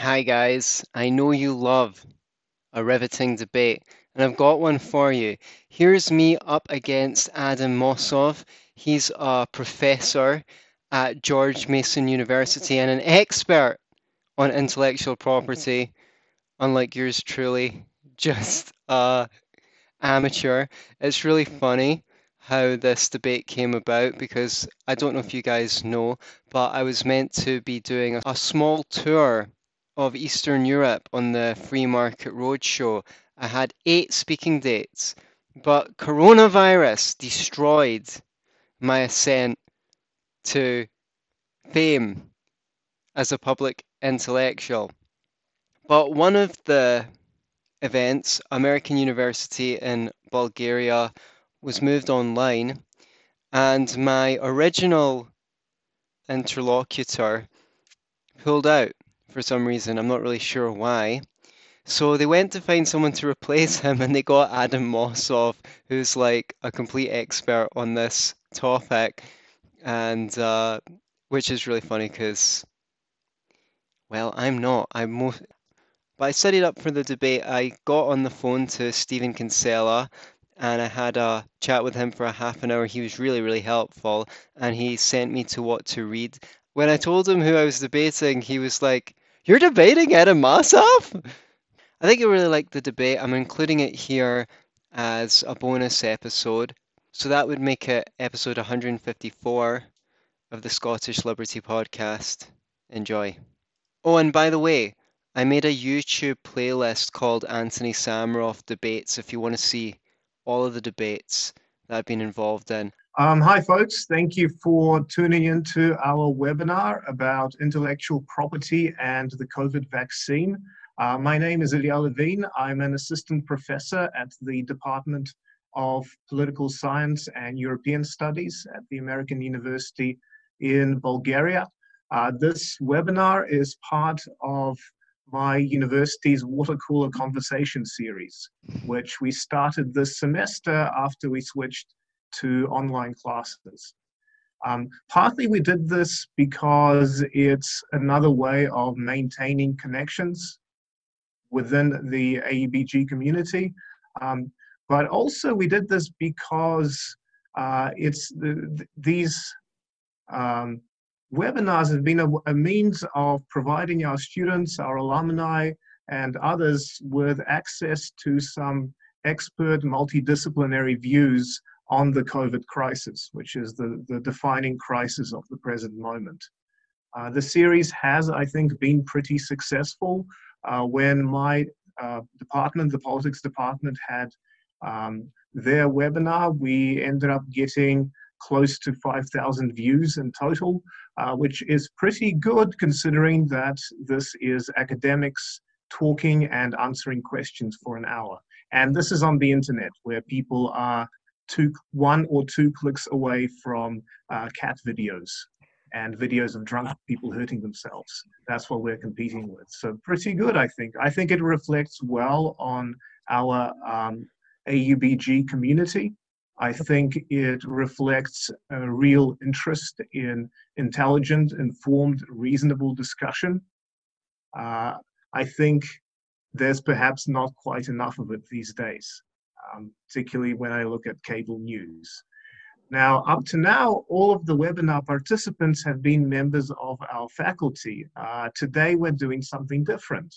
Hi, guys. I know you love a riveting debate, and I've got one for you. Here's me up against Adam Mossoff. He's a professor at George Mason University and an expert on intellectual property, unlike yours truly, just a amateur. It's really funny how this debate came about because I don't know if you guys know, but I was meant to be doing a small tour of Eastern Europe on the Free Market Roadshow. I had eight speaking dates, but coronavirus destroyed my ascent to fame as a public intellectual. But one of the events, American University in Bulgaria, was moved online, and my original interlocutor pulled out for some reason. I'm not really sure why. So they went to find someone to replace him, and they got Adam Mossoff, who's like a complete expert on this topic, and uh, which is really funny because, well, I'm not. I'm most. But I studied up for the debate. I got on the phone to Stephen Kinsella, and I had a chat with him for a half an hour. He was really, really helpful, and he sent me to what to read. When I told him who I was debating, he was like, you're debating Adam Mossoff? I think you really like the debate. I'm including it here as a bonus episode. So that would make it episode 154 of the Scottish Liberty Podcast. Enjoy. Oh, and by the way, I made a YouTube playlist called Anthony Sammeroff Debates if you want to see all of the debates that I've been involved in. Um, hi, folks. Thank you for tuning into our webinar about intellectual property and the COVID vaccine. Uh, my name is Ilya Levine. I'm an assistant professor at the Department of Political Science and European Studies at the American University in Bulgaria. Uh, this webinar is part of my university's water cooler conversation series, which we started this semester after we switched to online classes. Um, partly we did this because it's another way of maintaining connections within the AUBG community. Um, but also we did this because uh, it's the, these um, webinars have been a, a, means of providing our students, our alumni, and others with access to some expert multidisciplinary views on the COVID crisis, which is the, the defining crisis of the present moment. Uh, the series has, I think, been pretty successful. Uh, when my uh, department, the politics department, had um, their webinar, we ended up getting close to 5,000 views in total, uh, which is pretty good considering that this is academics talking and answering questions for an hour. And this is on the internet where people are two, one or two clicks away from uh, cat videos and videos of drunk people hurting themselves. That's what we're competing with. So pretty good, I think. I think it reflects well on our um, AUBG community. I think it reflects a real interest in intelligent, informed, reasonable discussion. Uh, I think there's perhaps not quite enough of it these days um, particularly when I look at cable news. Now, up to now, all of the webinar participants have been members of our faculty. Uh, today, we're doing something different.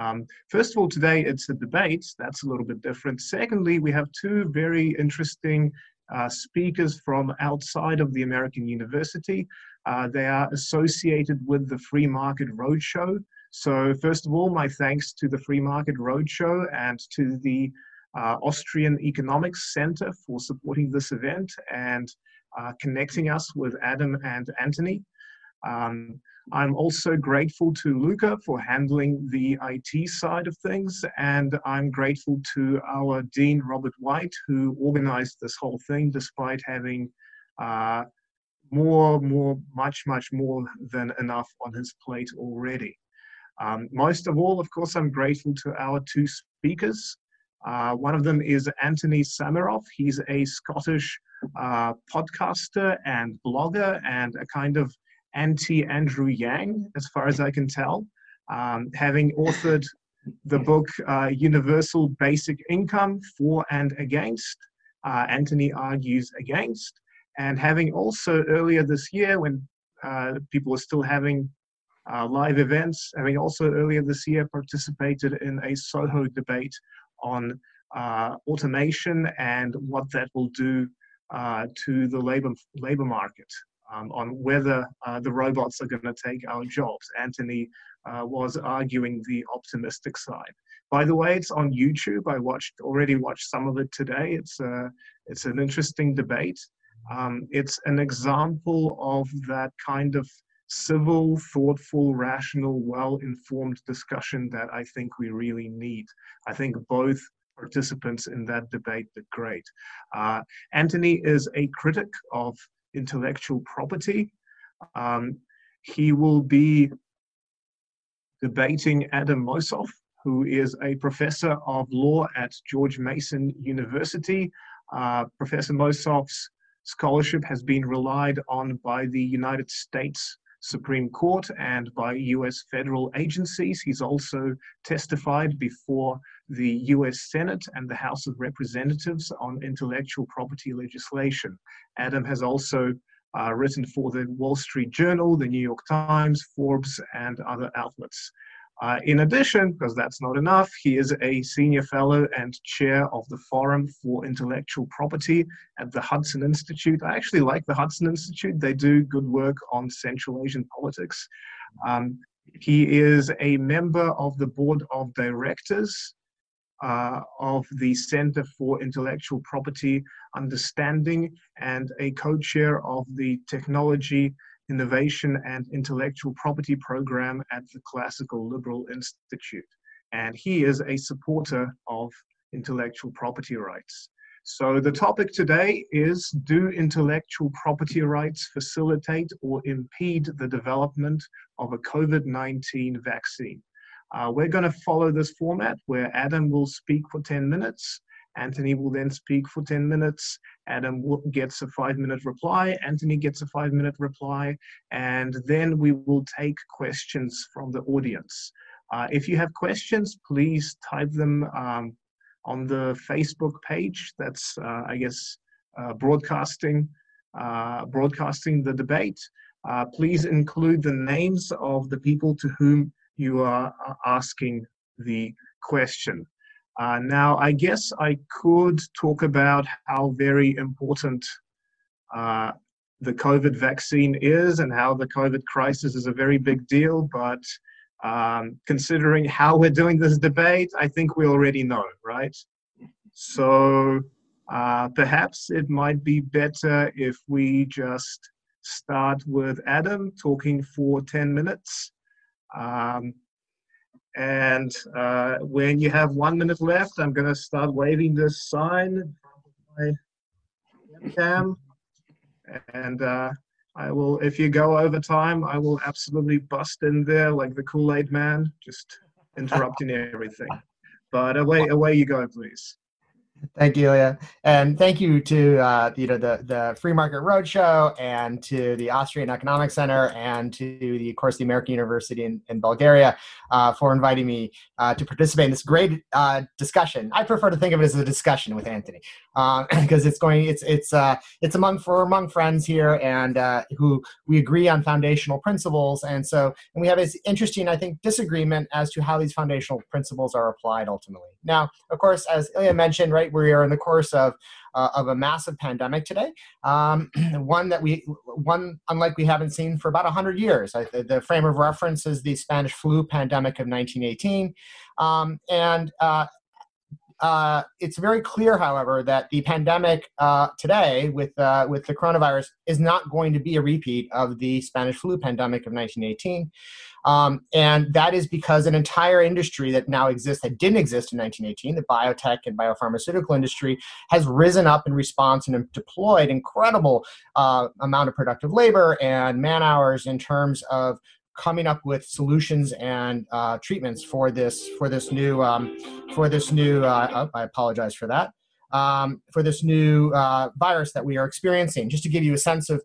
Um, first of all, today it's a debate. That's a little bit different. Secondly, we have two very interesting uh, speakers from outside of the American University. Uh, they are associated with the Free Market Roadshow. So, first of all, my thanks to the Free Market Roadshow and to the uh, Austrian Economics Center for supporting this event and uh, connecting us with Adam and Anthony. Um, I'm also grateful to Luca for handling the IT side of things, and I'm grateful to our Dean, Robert White, who organized this whole thing despite having uh, more, more, much, much more than enough on his plate already. Um, most of all, of course, I'm grateful to our two speakers, uh, one of them is Anthony Sammeroff. He's a Scottish uh, podcaster and blogger and a kind of anti Andrew Yang, as far as I can tell. Um, having authored the book uh, Universal Basic Income For and Against, uh, Anthony argues against. And having also earlier this year, when uh, people were still having uh, live events, having also earlier this year participated in a Soho debate on uh, automation and what that will do uh, to the labor labor market, um, on whether uh, the robots are going to take our jobs. Anthony uh, was arguing the optimistic side. By the way, it's on YouTube. I watched already watched some of it today. It's a it's an interesting debate. Um, it's an example of that kind of civil, thoughtful, rational, well-informed discussion that I think we really need. I think both participants in that debate did great. Uh, Anthony is a critic of intellectual property. Um, he will be debating Adam Mossoff, who is a professor of law at George Mason University. Uh, professor Mossoff's scholarship has been relied on by the United States Supreme Court and by US federal agencies. He's also testified before the US Senate and the House of Representatives on intellectual property legislation. Adam has also uh, written for the Wall Street Journal, the New York Times, Forbes, and other outlets. Uh, in addition, because that's not enough, he is a senior fellow and chair of the Forum for Intellectual Property at the Hudson Institute. I actually like the Hudson Institute. They do good work on Central Asian politics. Um, he is a member of the board of directors uh, of the Center for Intellectual Property Understanding and a co-chair of the Technology Innovation and Intellectual Property Program at the Classical Liberal Institute. And he is a supporter of intellectual property rights. So the topic today is Do intellectual property rights facilitate or impede the development of a COVID 19 vaccine? Uh, we're going to follow this format where Adam will speak for 10 minutes Anthony will then speak for 10 minutes. Adam gets a five minute reply. Anthony gets a five minute reply. And then we will take questions from the audience. Uh, if you have questions, please type them um, on the Facebook page. That's, uh, I guess, uh, broadcasting, uh, broadcasting the debate. Uh, please include the names of the people to whom you are uh, asking the question. Uh, now, I guess I could talk about how very important uh, the COVID vaccine is and how the COVID crisis is a very big deal, but um, considering how we're doing this debate, I think we already know, right? So uh, perhaps it might be better if we just start with Adam talking for 10 minutes. Um, and uh, when you have one minute left, I'm going to start waving this sign my. And uh, I will, if you go over time, I will absolutely bust in there like the Kool-Aid man, just interrupting everything. But away, away you go, please. Thank you, Ilya, and thank you to uh, you know the the Free Market Roadshow and to the Austrian Economic Center and to the of course the American University in, in Bulgaria uh, for inviting me uh, to participate in this great uh, discussion. I prefer to think of it as a discussion with Anthony because uh, it's going it's it's uh, it's among for among friends here and who we agree on foundational principles, and so and we have this interesting I think disagreement as to how these foundational principles are applied ultimately. Now, of course, as Ilya mentioned, right we are in the course of uh, of a massive pandemic today, um, one that we one unlike we haven't seen for about hundred years. I, the frame of reference is the Spanish flu pandemic of 1918, um, and uh, uh, it's very clear, however, that the pandemic uh, today with uh, with the coronavirus is not going to be a repeat of the Spanish flu pandemic of 1918. Um, and that is because an entire industry that now exists that didn't exist in 1918, the biotech and biopharmaceutical industry, has risen up in response and deployed incredible uh, amount of productive labor and man hours in terms of coming up with solutions and uh, treatments for this for this new um, for this new. Uh, oh, I apologize for that. Um, for this new uh, virus that we are experiencing. Just to give you a sense of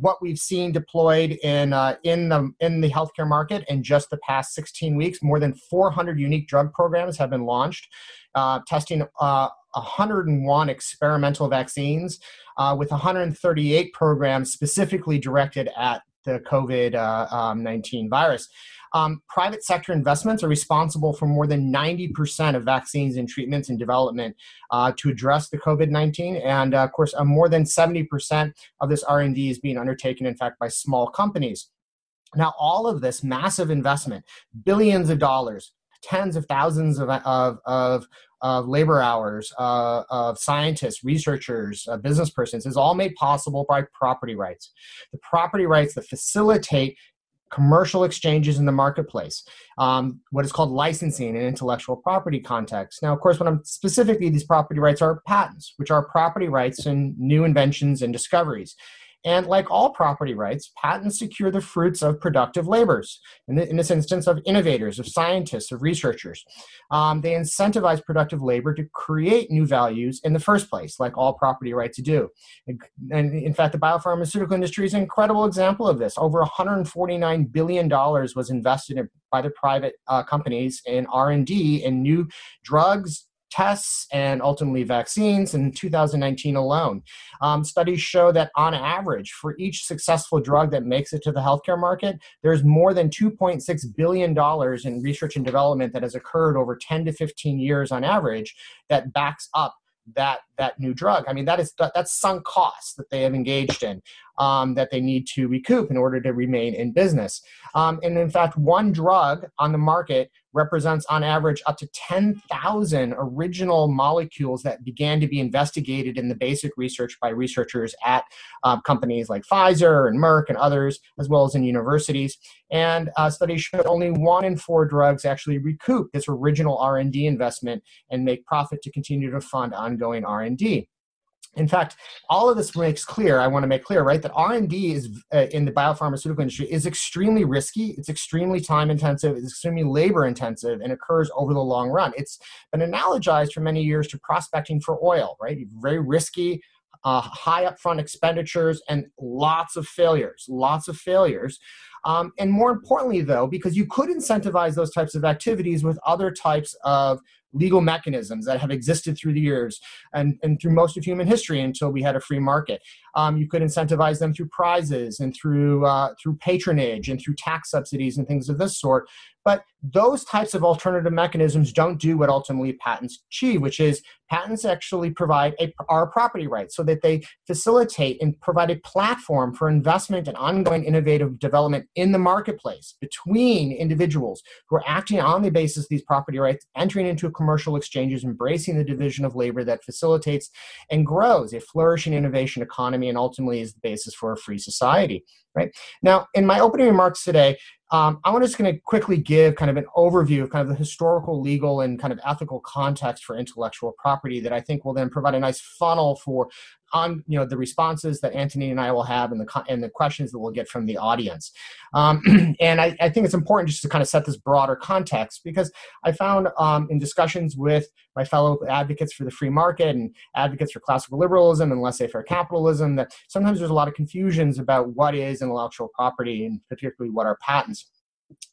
what we've seen deployed in uh, in the in the healthcare market in just the past 16 weeks, more than 400 unique drug programs have been launched, uh, testing 101 uh, experimental vaccines uh, with 138 programs specifically directed at the COVID uh, um, 19 virus. Um, private sector investments are responsible for more than 90% of vaccines and treatments and development uh, to address the COVID-19. And uh, of course, uh, more than 70% of this R&D is being undertaken, in fact, by small companies. Now, all of this massive investment, billions of dollars, tens of thousands of, of, of, of labor hours, uh, of scientists, researchers, uh, business persons, is all made possible by property rights. The property rights that facilitate commercial exchanges in the marketplace, um, what is called licensing and intellectual property context. Now, of course, when I'm specifically, these property rights are patents, which are property rights in new inventions and discoveries. And like all property rights, patents secure the fruits of productive labors, in, this instance, of innovators, of scientists, of researchers. Um, they incentivize productive labor to create new values in the first place, like all property rights do. And, and in fact, the biopharmaceutical industry is an incredible example of this. Over $149 billion was invested in, by the private uh, companies in R&D in new drugs, tests and ultimately vaccines in 2019 alone. Um, studies show that on average, for each successful drug that makes it to the healthcare market, there's more than $2.6 billion in research and development that has occurred over 10 to 15 years on average that backs up that that new drug. I mean, that is that's sunk costs that they have engaged in um, that they need to recoup in order to remain in business. Um, and in fact, one drug on the market represents on average up to 10,000 original molecules that began to be investigated in the basic research by researchers at uh, companies like Pfizer and Merck and others, as well as in universities. And uh, studies show only one in four drugs actually recoup this original R&D investment and make profit to continue to fund ongoing R&D. In fact, all of this makes clear. I want to make clear, right, that R and D is uh, in the biopharmaceutical industry is extremely risky. It's extremely time intensive. It's extremely labor intensive, and occurs over the long run. It's been analogized for many years to prospecting for oil, right? Very risky, uh, high upfront expenditures, and lots of failures. Lots of failures. Um, and more importantly, though, because you could incentivize those types of activities with other types of legal mechanisms that have existed through the years and, and through most of human history until we had a free market. Um, you could incentivize them through prizes and through uh, through patronage and through tax subsidies and things of this sort. But those types of alternative mechanisms don't do what ultimately patents achieve, which is patents actually provide a, our property rights so that they facilitate and provide a platform for investment and ongoing innovative development in the marketplace between individuals who are acting on the basis of these property rights, entering into commercial exchanges, embracing the division of labor that facilitates and grows a flourishing innovation economy and ultimately is the basis for a free society right? Now in my opening remarks today um, I'm just going to quickly give kind of an overview of kind of the historical, legal, and kind of ethical context for intellectual property that I think will then provide a nice funnel for on you know the responses that Anthony and I will have and the and the questions that we'll get from the audience. Um, and I, I, think it's important just to kind of set this broader context because I found um, in discussions with my fellow advocates for the free market and advocates for classical liberalism and laissez-faire capitalism that sometimes there's a lot of confusions about what is intellectual property and particularly what are patents.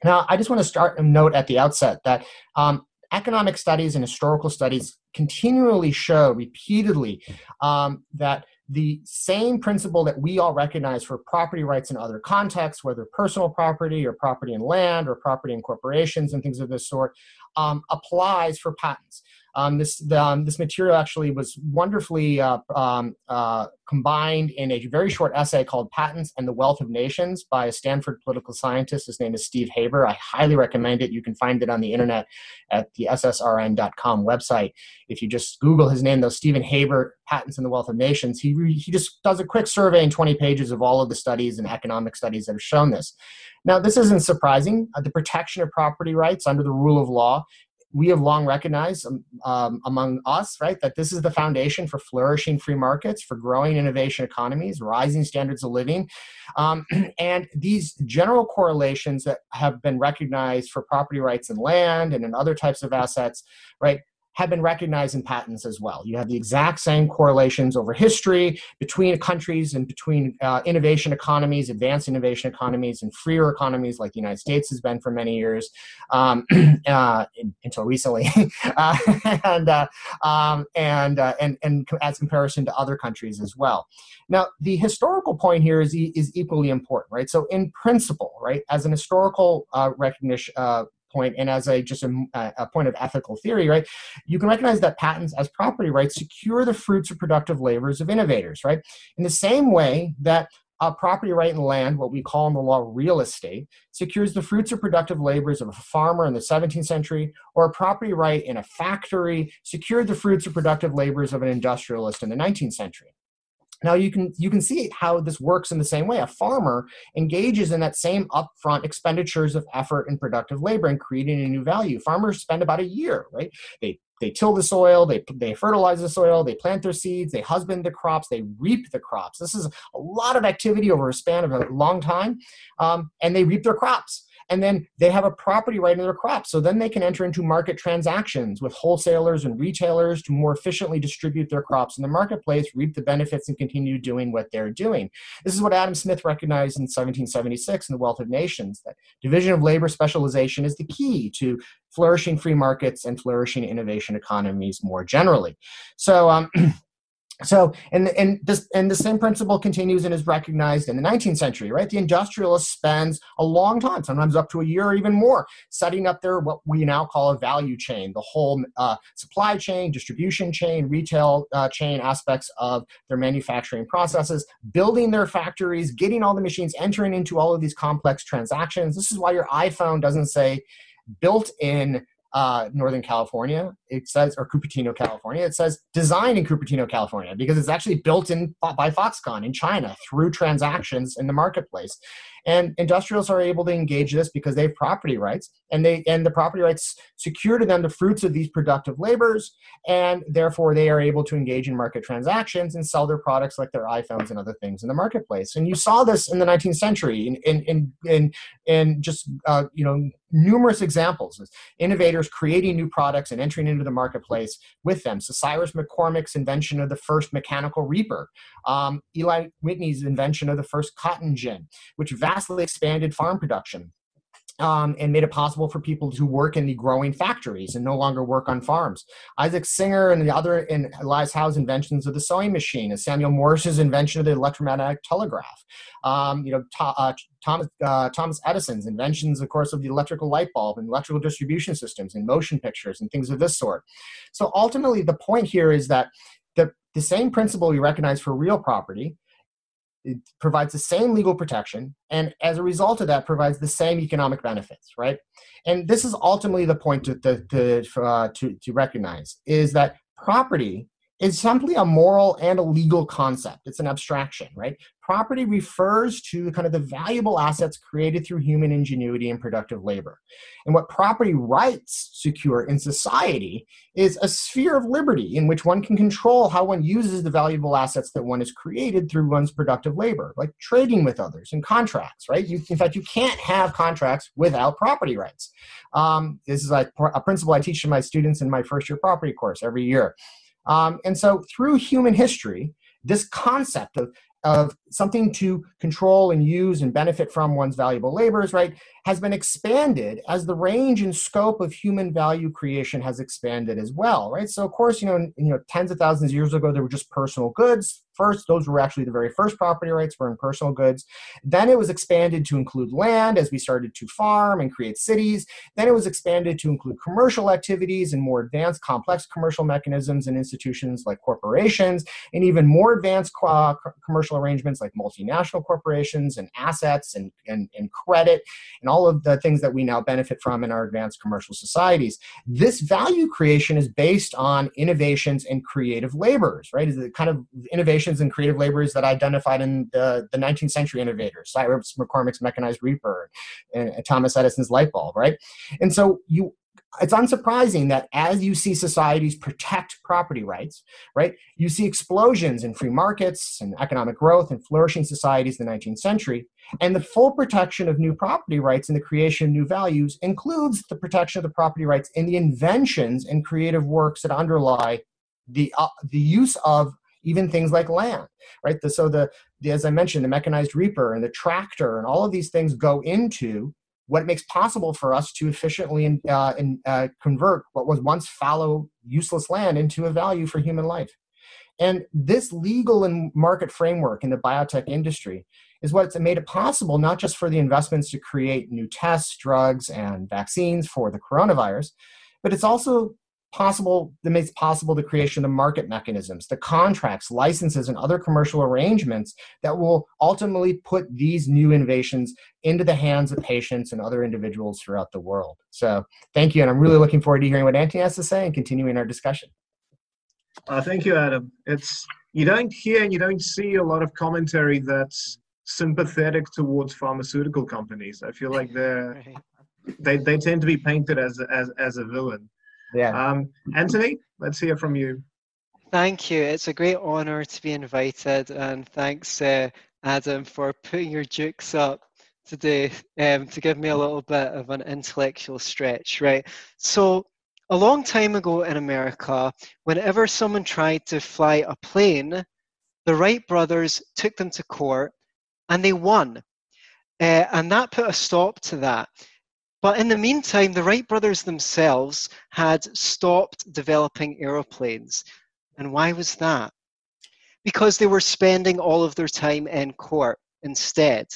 Now, I just want to start a note at the outset that um, economic studies and historical studies continually show repeatedly um, that the same principle that we all recognize for property rights in other contexts, whether personal property or property in land or property in corporations and things of this sort, um, applies for patents. Um, this the, um, this material actually was wonderfully uh, um, uh, combined in a very short essay called "Patents and the Wealth of Nations" by a Stanford political scientist. His name is Steve Haber. I highly recommend it. You can find it on the internet at the SSRN.com website. If you just Google his name, though, Stephen Haber, "Patents and the Wealth of Nations," he he just does a quick survey in 20 pages of all of the studies and economic studies that have shown this. Now, this isn't surprising. Uh, the protection of property rights under the rule of law we have long recognized um, um, among us, right, that this is the foundation for flourishing free markets, for growing innovation economies, rising standards of living. Um, and these general correlations that have been recognized for property rights and land and in other types of assets, right, have been recognized in patents as well. You have the exact same correlations over history between countries and between uh, innovation economies, advanced innovation economies, and freer economies like the United States has been for many years um, uh, in, until recently, uh, and, uh, um, and, uh, and, and as comparison to other countries as well. Now, the historical point here is, is equally important, right? So, in principle, right, as an historical uh, recognition, point and as a just a, a, point of ethical theory right you can recognize that patents as property rights secure the fruits of productive labors of innovators right in the same way that a property right in land, what we call in the law real estate, secures the fruits of productive labors of a farmer in the 17th century, or a property right in a factory secured the fruits of productive labors of an industrialist in the 19th century. Now you can you can see how this works in the same way. A farmer engages in that same upfront expenditures of effort and productive labor and creating a new value. Farmers spend about a year, right? They they till the soil, they they fertilize the soil, they plant their seeds, they husband the crops, they reap the crops. This is a lot of activity over a span of a long time, um, and they reap their crops and then they have a property right in their crop. So then they can enter into market transactions with wholesalers and retailers to more efficiently distribute their crops in the marketplace, reap the benefits, and continue doing what they're doing. This is what Adam Smith recognized in 1776 in The Wealth of Nations that division of labor specialization is the key to flourishing free markets and flourishing innovation economies more generally. So, um, so and and this and the same principle continues and is recognized in the 19th century right the industrialist spends a long time sometimes up to a year or even more setting up their what we now call a value chain the whole uh, supply chain distribution chain retail uh, chain aspects of their manufacturing processes building their factories getting all the machines entering into all of these complex transactions this is why your iphone doesn't say built in uh, Northern California. It says, or Cupertino, California. It says design in Cupertino, California, because it's actually built in by Foxconn in China through transactions in the marketplace. And industrials are able to engage this because they have property rights, and they and the property rights secure to them the fruits of these productive labors, and therefore they are able to engage in market transactions and sell their products like their iPhones and other things in the marketplace. And you saw this in the 19th century in in in in, in just uh, you know numerous examples innovators creating new products and entering into the marketplace with them. So cyrus mccormick's invention of the first mechanical reaper um, eli whitney's invention of the first cotton gin which vastly expanded farm production um, and made it possible for people to work in the growing factories and no longer work on farms. Isaac Singer and the other and Elias Howe's inventions of the sewing machine, and Samuel Morse's invention of the electromagnetic telegraph. Um, you know, to, uh, Thomas, uh, Thomas Edison's inventions, of course, of the electrical light bulb and electrical distribution systems and motion pictures and things of this sort. So ultimately, the point here is that the, the same principle we recognize for real property it provides the same legal protection and as a result of that provides the same economic benefits right? And this is ultimately the point to, to, to, uh, to, to recognize is that property is simply a moral and a legal concept. It's an abstraction, right? Property refers to kind of the valuable assets created through human ingenuity and productive labor. And what property rights secure in society is a sphere of liberty in which one can control how one uses the valuable assets that one has created through one's productive labor, like trading with others and contracts, right? You, in fact, you can't have contracts without property rights. Um, this is like a principle I teach to my students in my first year property course every year. Um, and so through human history, this concept of of something to control and use and benefit from one's valuable labors, right, has been expanded as the range and scope of human value creation has expanded as well, right? So of course, you know, you know, tens of thousands of years ago, there were just personal goods first. Those were actually the very first property rights were in personal goods. Then it was expanded to include land as we started to farm and create cities. Then it was expanded to include commercial activities and more advanced complex commercial mechanisms and institutions like corporations and even more advanced uh, commercial arrangements like multinational corporations and assets and, and, and credit and all of the things that we now benefit from in our advanced commercial societies. This value creation is based on innovations and creative labors, right? Is the kind of innovations and creative labors that identified in the, the 19th century innovators, Cyrus McCormick's mechanized reaper and Thomas Edison's light bulb, right? And so you it's unsurprising that as you see societies protect property rights, right, you see explosions in free markets and economic growth and flourishing societies in the 19th century. And the full protection of new property rights and the creation of new values includes the protection of the property rights in the inventions and creative works that underlie the, uh, the use of even things like land, right? The, so the, the, as I mentioned, the mechanized reaper and the tractor and all of these things go into what it makes possible for us to efficiently uh, uh, convert what was once fallow, useless land into a value for human life. And this legal and market framework in the biotech industry is what's made it possible not just for the investments to create new tests, drugs, and vaccines for the coronavirus, but it's also possible that makes possible the creation of market mechanisms, the contracts, licenses, and other commercial arrangements that will ultimately put these new innovations into the hands of patients and other individuals throughout the world. So thank you, and I'm really looking forward to hearing what Anthony has to say and continuing our discussion. Uh, thank you, Adam. It's you don't hear and you don't see a lot of commentary that's sympathetic towards pharmaceutical companies. I feel like they're they, they tend to be painted as as as a villain. Yeah. Um, Anthony, let's hear from you. Thank you. It's a great honor to be invited, and thanks, uh, Adam, for putting your jukes up today um, to give me a little bit of an intellectual stretch, right? So, a long time ago in America, whenever someone tried to fly a plane, the Wright brothers took them to court and they won. Uh, and that put a stop to that. But in the meantime, the Wright brothers themselves had stopped developing aeroplanes. And why was that? Because they were spending all of their time in court instead.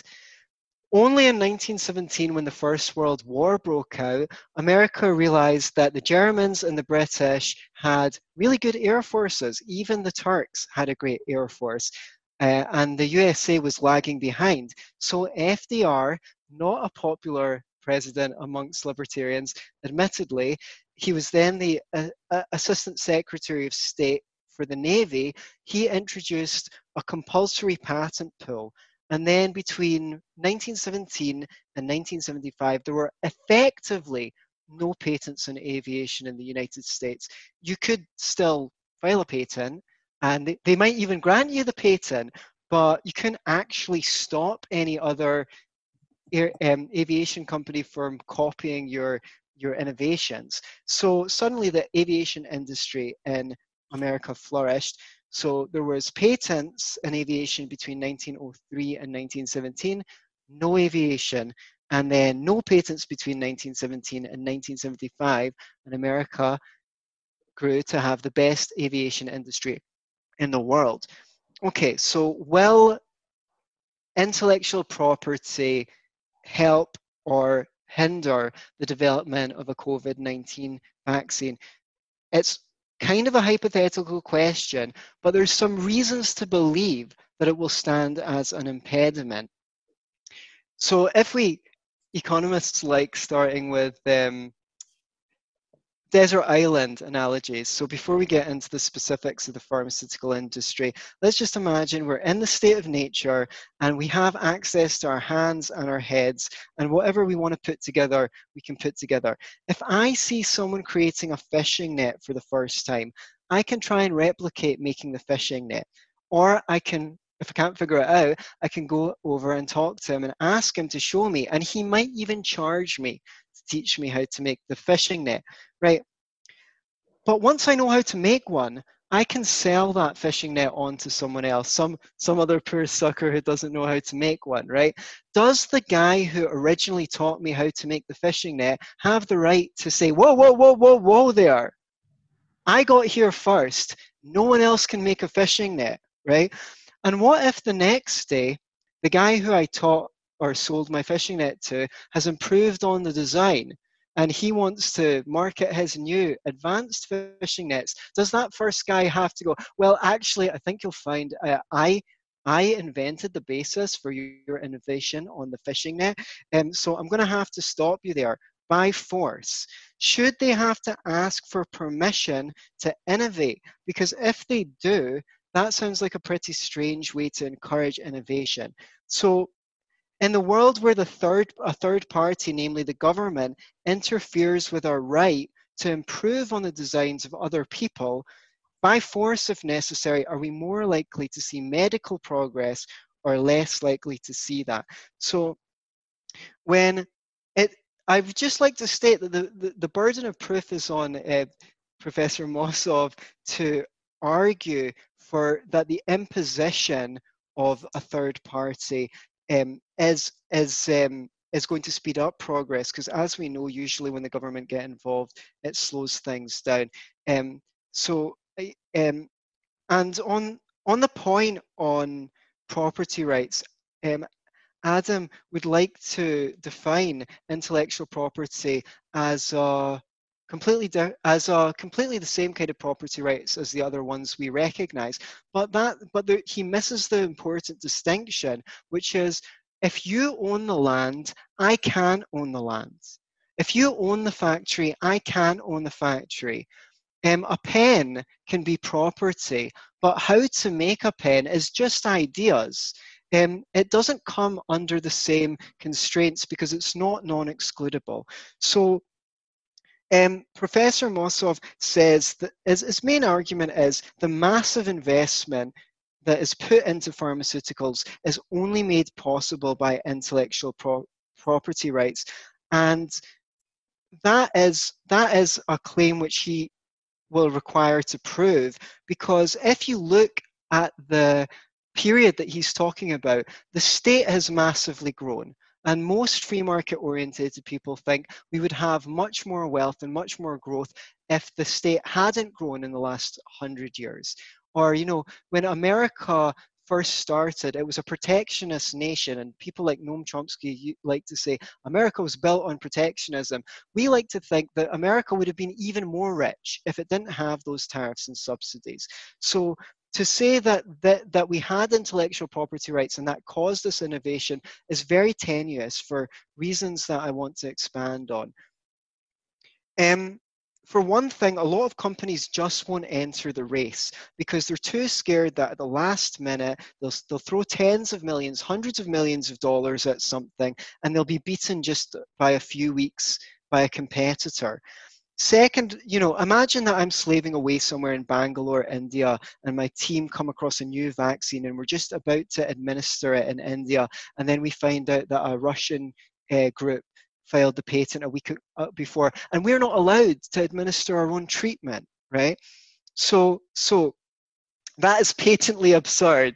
Only in 1917, when the First World War broke out, America realized that the Germans and the British had really good air forces. Even the Turks had a great air force. Uh, and the USA was lagging behind. So FDR, not a popular president amongst libertarians. Admittedly, he was then the uh, uh, Assistant Secretary of State for the Navy. He introduced a compulsory patent pool. And then between 1917 and 1975, there were effectively no patents on aviation in the United States. You could still file a patent, and they, they might even grant you the patent, but you couldn't actually stop any other air, um, aviation company from copying your your innovations. So suddenly the aviation industry in America flourished. So there was patents in aviation between 1903 and 1917, no aviation, and then no patents between 1917 and 1975, and America grew to have the best aviation industry in the world. Okay, so well, intellectual property help or hinder the development of a COVID 19 vaccine? It's kind of a hypothetical question, but there's some reasons to believe that it will stand as an impediment. So, if we economists like starting with um, desert island analogies. So before we get into the specifics of the pharmaceutical industry, let's just imagine we're in the state of nature and we have access to our hands and our heads and whatever we want to put together, we can put together. If I see someone creating a fishing net for the first time, I can try and replicate making the fishing net. Or I can if I can't figure it out, I can go over and talk to him and ask him to show me. And he might even charge me teach me how to make the fishing net, right? But once I know how to make one, I can sell that fishing net on to someone else, some some other poor sucker who doesn't know how to make one, right? Does the guy who originally taught me how to make the fishing net have the right to say, whoa, whoa, whoa, whoa, whoa there? I got here first. No one else can make a fishing net, right? And what if the next day, the guy who I taught or sold my fishing net to has improved on the design and he wants to market his new advanced fishing nets? Does that first guy have to go, well, actually, I think you'll find uh, I I invented the basis for your innovation on the fishing net. Um, so I'm going to have to stop you there by force. Should they have to ask for permission to innovate? Because if they do, that sounds like a pretty strange way to encourage innovation. So in the world where the third, a third party, namely the government, interferes with our right to improve on the designs of other people, by force if necessary, are we more likely to see medical progress or less likely to see that? So when it, I would just like to state that the, the, the burden of proof is on uh, Professor Mossoff to argue for that the imposition of a third party um, is is um, is going to speed up progress because as we know usually when the government get involved it slows things down. Um, so um, and on on the point on property rights um, adam would like to define intellectual property as a completely as a completely the same kind of property rights as the other ones we recognize. But that but the, he misses the important distinction which is if you own the land i can own the land. If you own the factory i can own the factory. Um, a pen can be property but how to make a pen is just ideas. Um, it doesn't come under the same constraints because it's not non-excludable. So um, Professor Mossoff says that his, his main argument is the massive investment that is put into pharmaceuticals is only made possible by intellectual pro- property rights, and that is that is a claim which he will require to prove because if you look at the period that he's talking about, the state has massively grown. And most free market orientated people think we would have much more wealth and much more growth if the state hadn't grown in the last hundred years. Or, you know, when America first started, it was a protectionist nation, and people like Noam Chomsky like to say America was built on protectionism. We like to think that America would have been even more rich if it didn't have those tariffs and subsidies. So to say that, that, that we had intellectual property rights and that caused this innovation is very tenuous for reasons that I want to expand on. Um, for one thing, a lot of companies just won't enter the race because they're too scared that at the last minute they'll, they'll throw tens of millions, hundreds of millions of dollars at something and they'll be beaten just by a few weeks by a competitor. Second, you know, imagine that I'm slaving away somewhere in Bangalore, India, and my team come across a new vaccine and we're just about to administer it in India, and then we find out that a Russian uh, group filed the patent a week uh, before, and we're not allowed to administer our own treatment, right? So, so that is patently absurd.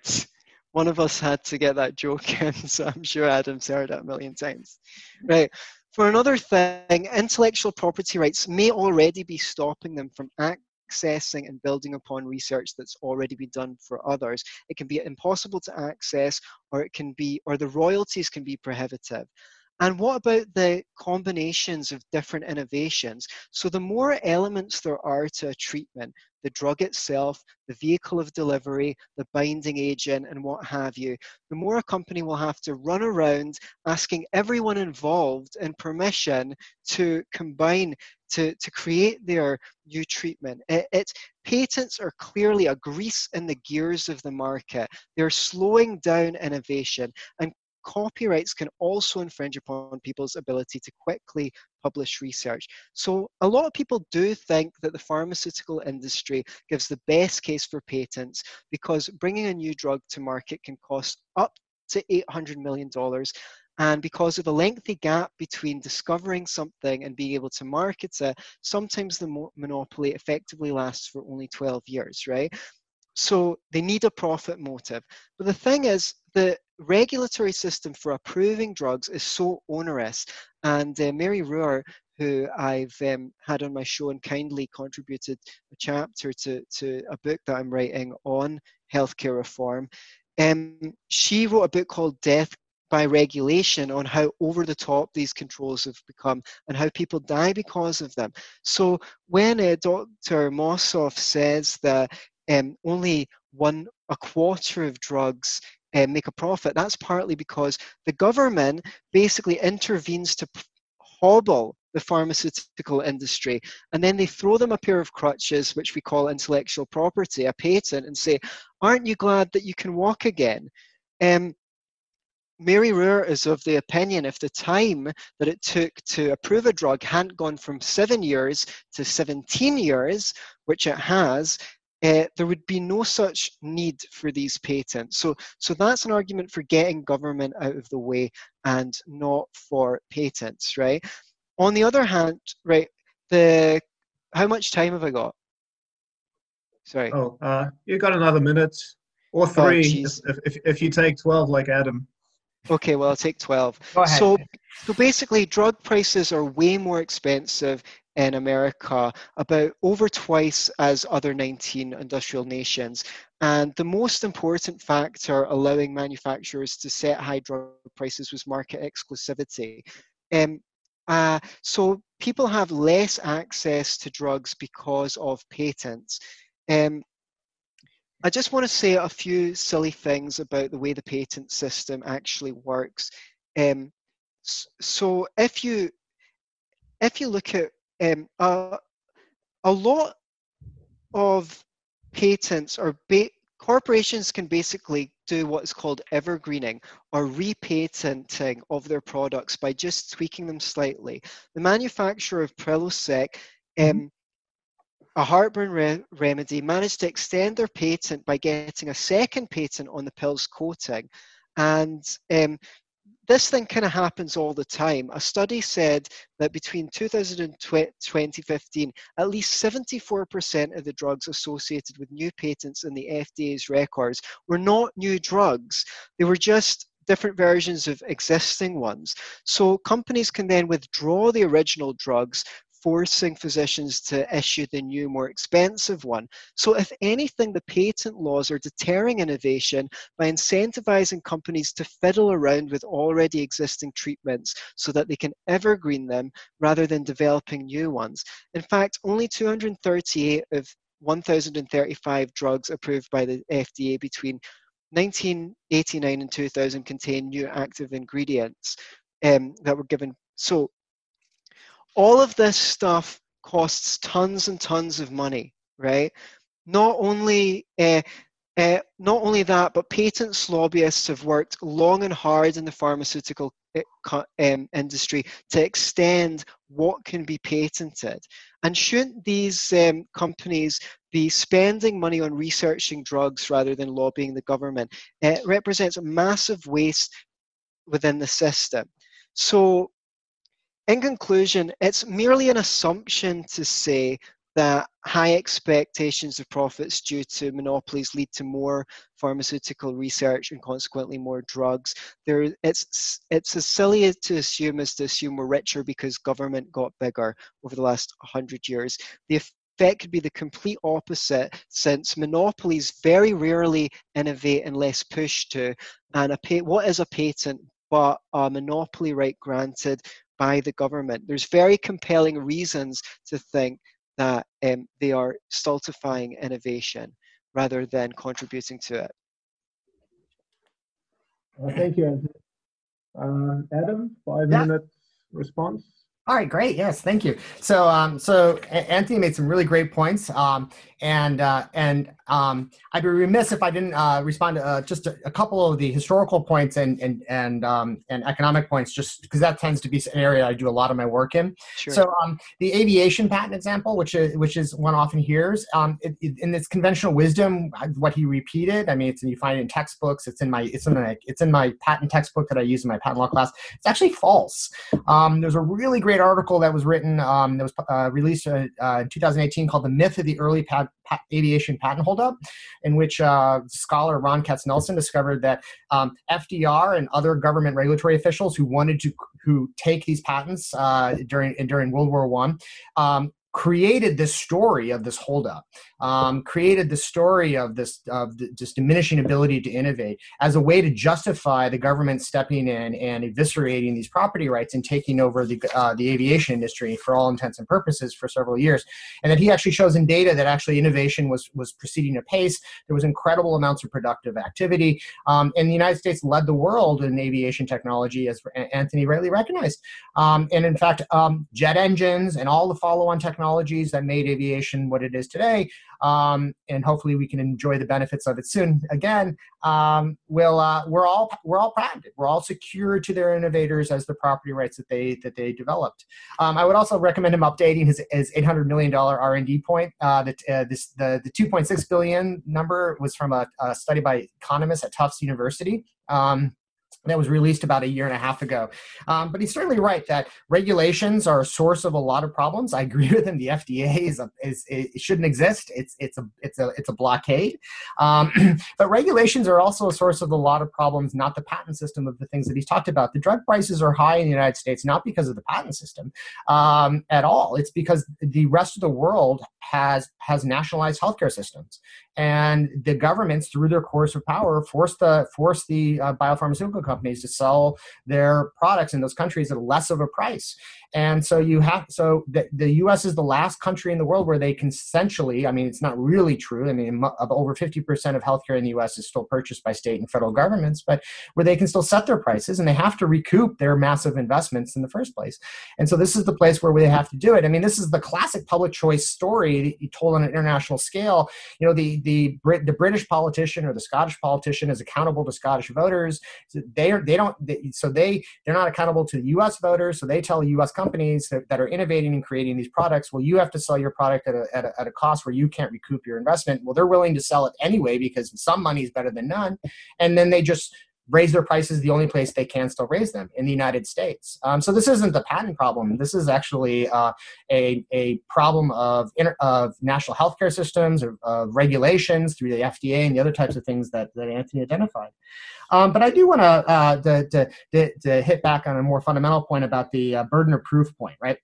One of us had to get that joke in, so I'm sure Adam's heard it a million times, right? For another thing, intellectual property rights may already be stopping them from accessing and building upon research that's already been done for others. It can be impossible to access, or it can be, or the royalties can be prohibitive. And what about the combinations of different innovations? So, the more elements there are to a treatment, the drug itself, the vehicle of delivery, the binding agent, and what have you, the more a company will have to run around asking everyone involved in permission to combine to, to create their new treatment. It, it, patents are clearly a grease in the gears of the market. They're slowing down innovation and copyrights can also infringe upon people's ability to quickly publish research. So a lot of people do think that the pharmaceutical industry gives the best case for patents because bringing a new drug to market can cost up to $800 million. And because of the lengthy gap between discovering something and being able to market it, sometimes the monopoly effectively lasts for only 12 years, right? So they need a profit motive. But the thing is, the regulatory system for approving drugs is so onerous. And uh, Mary Ruwart, who I've um, had on my show and kindly contributed a chapter to, to a book that I'm writing on healthcare reform, um, she wrote a book called Death by Regulation on how over the top these controls have become and how people die because of them. So when uh, Dr. Mossoff says that um, only one a quarter of drugs uh, make a profit. That's partly because the government basically intervenes to hobble the pharmaceutical industry. And then they throw them a pair of crutches, which we call intellectual property, a patent, and say, Aren't you glad that you can walk again? Um, Mary Ruwart is of the opinion if the time that it took to approve a drug hadn't gone from seven years to 17 years, which it has, uh, there would be no such need for these patents. So, so that's an argument for getting government out of the way and not for patents, right? On the other hand, right, the how much time have I got? Sorry. Oh, uh, you got another minute or oh, three oh, if, if, if you take 12 like Adam. Okay, well, I'll take 12. So, so basically, drug prices are way more expensive in America, about over twice as other 19 industrial nations. And the most important factor allowing manufacturers to set high drug prices was market exclusivity. Um, uh, so people have less access to drugs because of patents. Um, I just want to say a few silly things about the way the patent system actually works. Um, so if you if you look at um, a, a lot of patents or ba- corporations can basically do what's called evergreening or repatenting of their products by just tweaking them slightly. The manufacturer of Prilosec mm-hmm. um, a heartburn re- remedy managed to extend their patent by getting a second patent on the pill's coating. And um, this thing kind of happens all the time. A study said that between 2000 and 2015, at least 74% of the drugs associated with new patents in the FDA's records were not new drugs. They were just different versions of existing ones. So companies can then withdraw the original drugs forcing physicians to issue the new, more expensive one. So, if anything, the patent laws are deterring innovation by incentivizing companies to fiddle around with already existing treatments so that they can evergreen them rather than developing new ones. In fact, only 238 of 1,035 drugs approved by the FDA between 1989 and 2000 contain new active ingredients um, that were given. So all of this stuff costs tons and tons of money, right? Not only uh, uh, not only that, but patents lobbyists have worked long and hard in the pharmaceutical um, industry to extend what can be patented. And shouldn't these um, companies be spending money on researching drugs rather than lobbying the government? It represents a massive waste within the system. So in conclusion, it's merely an assumption to say that high expectations of profits due to monopolies lead to more pharmaceutical research and consequently more drugs. There, it's it's as silly to assume as to assume we're richer because government got bigger over the last hundred years. The effect could be the complete opposite, since monopolies very rarely innovate unless pushed to. And a what is a patent but a monopoly right granted by the government. There's very compelling reasons to think that um, they are stultifying innovation rather than contributing to it. Uh, thank you, Anthony. Uh, Adam, five yeah. minute response. All right, great. Yes, thank you. So, um, so Anthony made some really great points, um, and uh, and um, I'd be remiss if I didn't uh, respond to uh, just a, a, couple of the historical points and and and um, and economic points, just because that tends to be an area I do a lot of my work in. Sure. So, um, the aviation patent example, which is which is one often hears, um, it, it, in this conventional wisdom, what he repeated. I mean, it's you find it in textbooks. It's in my it's in my it's in my patent textbook that I use in my patent law class. It's actually false. there's a really great article that was written um, that was uh, released uh, uh, in 2018 called "The Myth of the Early Aviation Patent Holdup," in which uh, scholar Ron Katznelson discovered that um, FDR and other government regulatory officials who wanted to who take these patents uh, during during World War One um, created this story of this holdup, um, created the story of this of the, this diminishing ability to innovate as a way to justify the government stepping in and eviscerating these property rights and taking over the uh, the aviation industry for all intents and purposes for several years. And that he actually shows in data that actually innovation was was proceeding apace. There was incredible amounts of productive activity, um, and the United States led the world in aviation technology, as Anthony rightly recognized. Um, and in fact, um, jet engines and all the follow-on technology technologies that made aviation what it is today, um, and hopefully we can enjoy the benefits of it soon again. Um, we'll, uh, we're all we're all patented. We're all secure to their innovators as the property rights that they that they developed. Um, I would also recommend him updating his, his 800 million dollar R&D point. Uh, that uh, this the the 2.6 billion number was from a, a study by economists at Tufts University. Um, that was released about a year and a half ago. Um, but he's certainly right that regulations are a source of a lot of problems. I agree with him. The FDA is, a, is it shouldn't exist. It's it's a it's a it's a blockade. Um, but regulations are also a source of a lot of problems. Not the patent system of the things that he's talked about. The drug prices are high in the United States not because of the patent system um, at all. It's because the rest of the world has has nationalized healthcare systems, and the governments through their course of power force the force the uh, biopharmaceutical companies to sell their products in those countries at less of a price and so you have so the, the us is the last country in the world where they can i mean it's not really true. I mean over 50% of healthcare in the us is still purchased by state and federal governments but where they can still set their prices and they have to recoup their massive investments in the first place. And so this is the place where they have to do it. I mean this is the classic public choice story told on an international scale. You know the the Brit, the british politician or the scottish politician is accountable to scottish voters. They are they don't they, so they they're not accountable to the us voters. So they tell the us companies that, that, are innovating and creating these products, well, you have to sell your product at a, at, a, at a cost where you can't recoup your investment. Well, they're willing to sell it anyway because some money is better than none. And then they just raise their prices the only place they can still raise them in the United States. Um, so this isn't the patent problem. This is actually uh, a, a problem of, inter- of national healthcare systems or of regulations through the FDA and the other types of things that, that Anthony identified. Um, but I do want uh, to, to, to hit back on a more fundamental point about the uh, burden of proof point, right?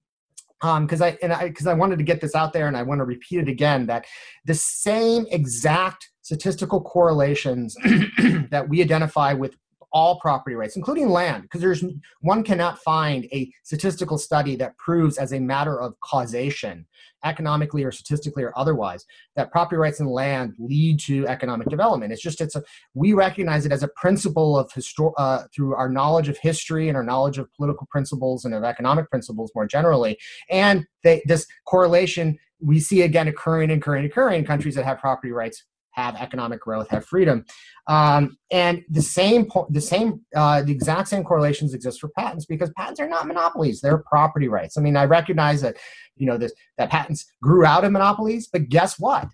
because um, I and I because I wanted to get this out there and I want to repeat it again that the same exact statistical correlations that we identify with all property rights, including land, because there's one cannot find a statistical study that proves as a matter of causation, economically or statistically or otherwise, that property rights and land lead to economic development. It's just it's a we recognize it as a principle of histor- uh, through our knowledge of history and our knowledge of political principles and of economic principles more generally, and they, this correlation we see again occurring and occurring and occurring in countries that have property rights have economic growth, have freedom. Um, and the same, the same, uh, the exact same correlations exist for patents because patents are not monopolies; they're property rights. I mean, I recognize that, you know, this, that patents grew out of monopolies, but guess what?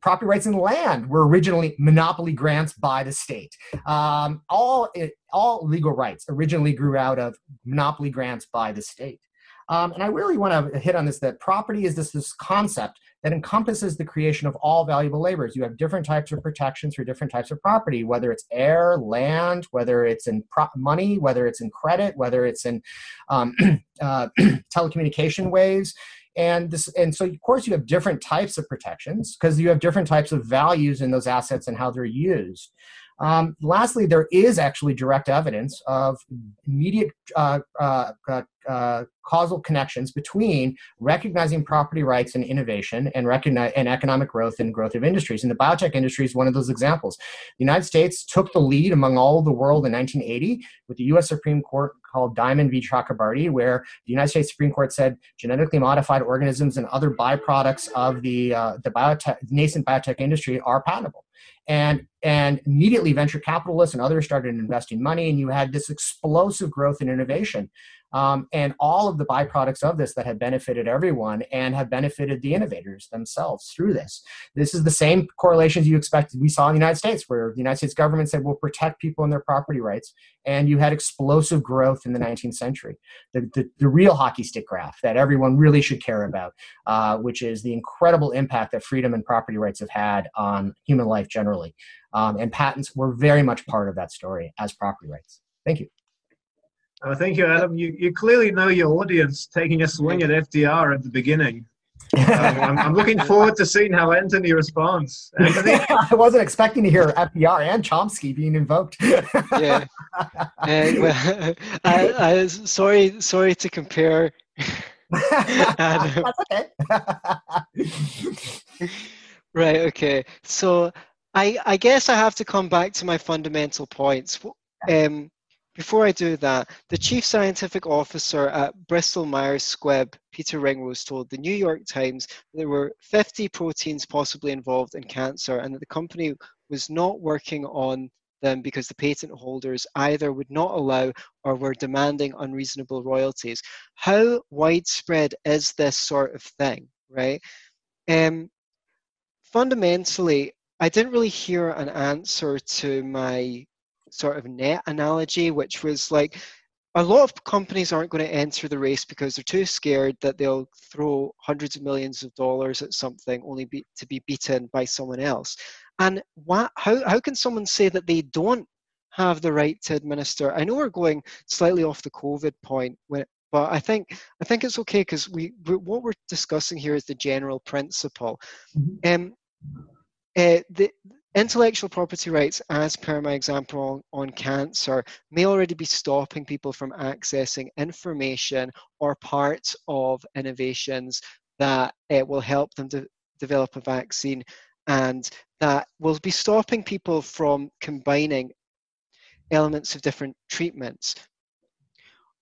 Property rights in land were originally monopoly grants by the state. Um, all all legal rights originally grew out of monopoly grants by the state. Um, and I really want to hit on this that property is this, this concept that encompasses the creation of all valuable labors. You have different types of protections for different types of property, whether it's air, land, whether it's in pro- money, whether it's in credit, whether it's in um, uh, telecommunication waves. And this, and so of course you have different types of protections because you have different types of values in those assets and how they're used. Um, lastly, there is actually direct evidence of immediate uh, uh, uh, uh, causal connections between recognizing property rights and innovation and and economic growth and growth of industries. And the biotech industry is one of those examples. The United States took the lead among all of the world in 1980 with the U.S. Supreme Court called Diamond v. Chakrabarty, where the United States Supreme Court said genetically modified organisms and other byproducts of the uh, the biotech, nascent biotech industry are patentable and and immediately venture capitalists and others started investing money and you had this explosive growth in innovation um, and all of the byproducts of this that have benefited everyone and have benefited the innovators themselves through this. This is the same correlations you expected we saw in the United States, where the United States government said we'll protect people and their property rights, and you had explosive growth in the 19th century. The, the, the real hockey stick graph that everyone really should care about, uh, which is the incredible impact that freedom and property rights have had on human life generally. Um, and patents were very much part of that story as property rights. Thank you. Uh, thank you, Adam. You, you clearly know your audience, taking a swing at FDR at the beginning. um, I'm, I'm, looking forward to seeing how Anthony responds. Anthony? I wasn't expecting to hear FDR and Chomsky being invoked. yeah. And, well, I, I, sorry, sorry to compare. That's okay. right. Okay. So I, I guess I have to come back to my fundamental points. Um, before I do that, the chief scientific officer at Bristol Myers Squibb, Peter Ringrose, told the New York Times there were 50 proteins possibly involved in cancer and that the company was not working on them because the patent holders either would not allow or were demanding unreasonable royalties. How widespread is this sort of thing, right? Um, fundamentally, I didn't really hear an answer to my sort of net analogy, which was like a lot of companies aren't going to enter the race because they're too scared that they'll throw hundreds of millions of dollars at something only be, to be beaten by someone else. And what, how, how can someone say that they don't have the right to administer? I know we're going slightly off the COVID point, when, but I think I think it's okay because we, we, what we're discussing here is the general principle. Mm-hmm. Um, uh, the, Intellectual property rights, as per my example on, cancer, may already be stopping people from accessing information or parts of innovations that uh, will help them to develop a vaccine and that will be stopping people from combining elements of different treatments.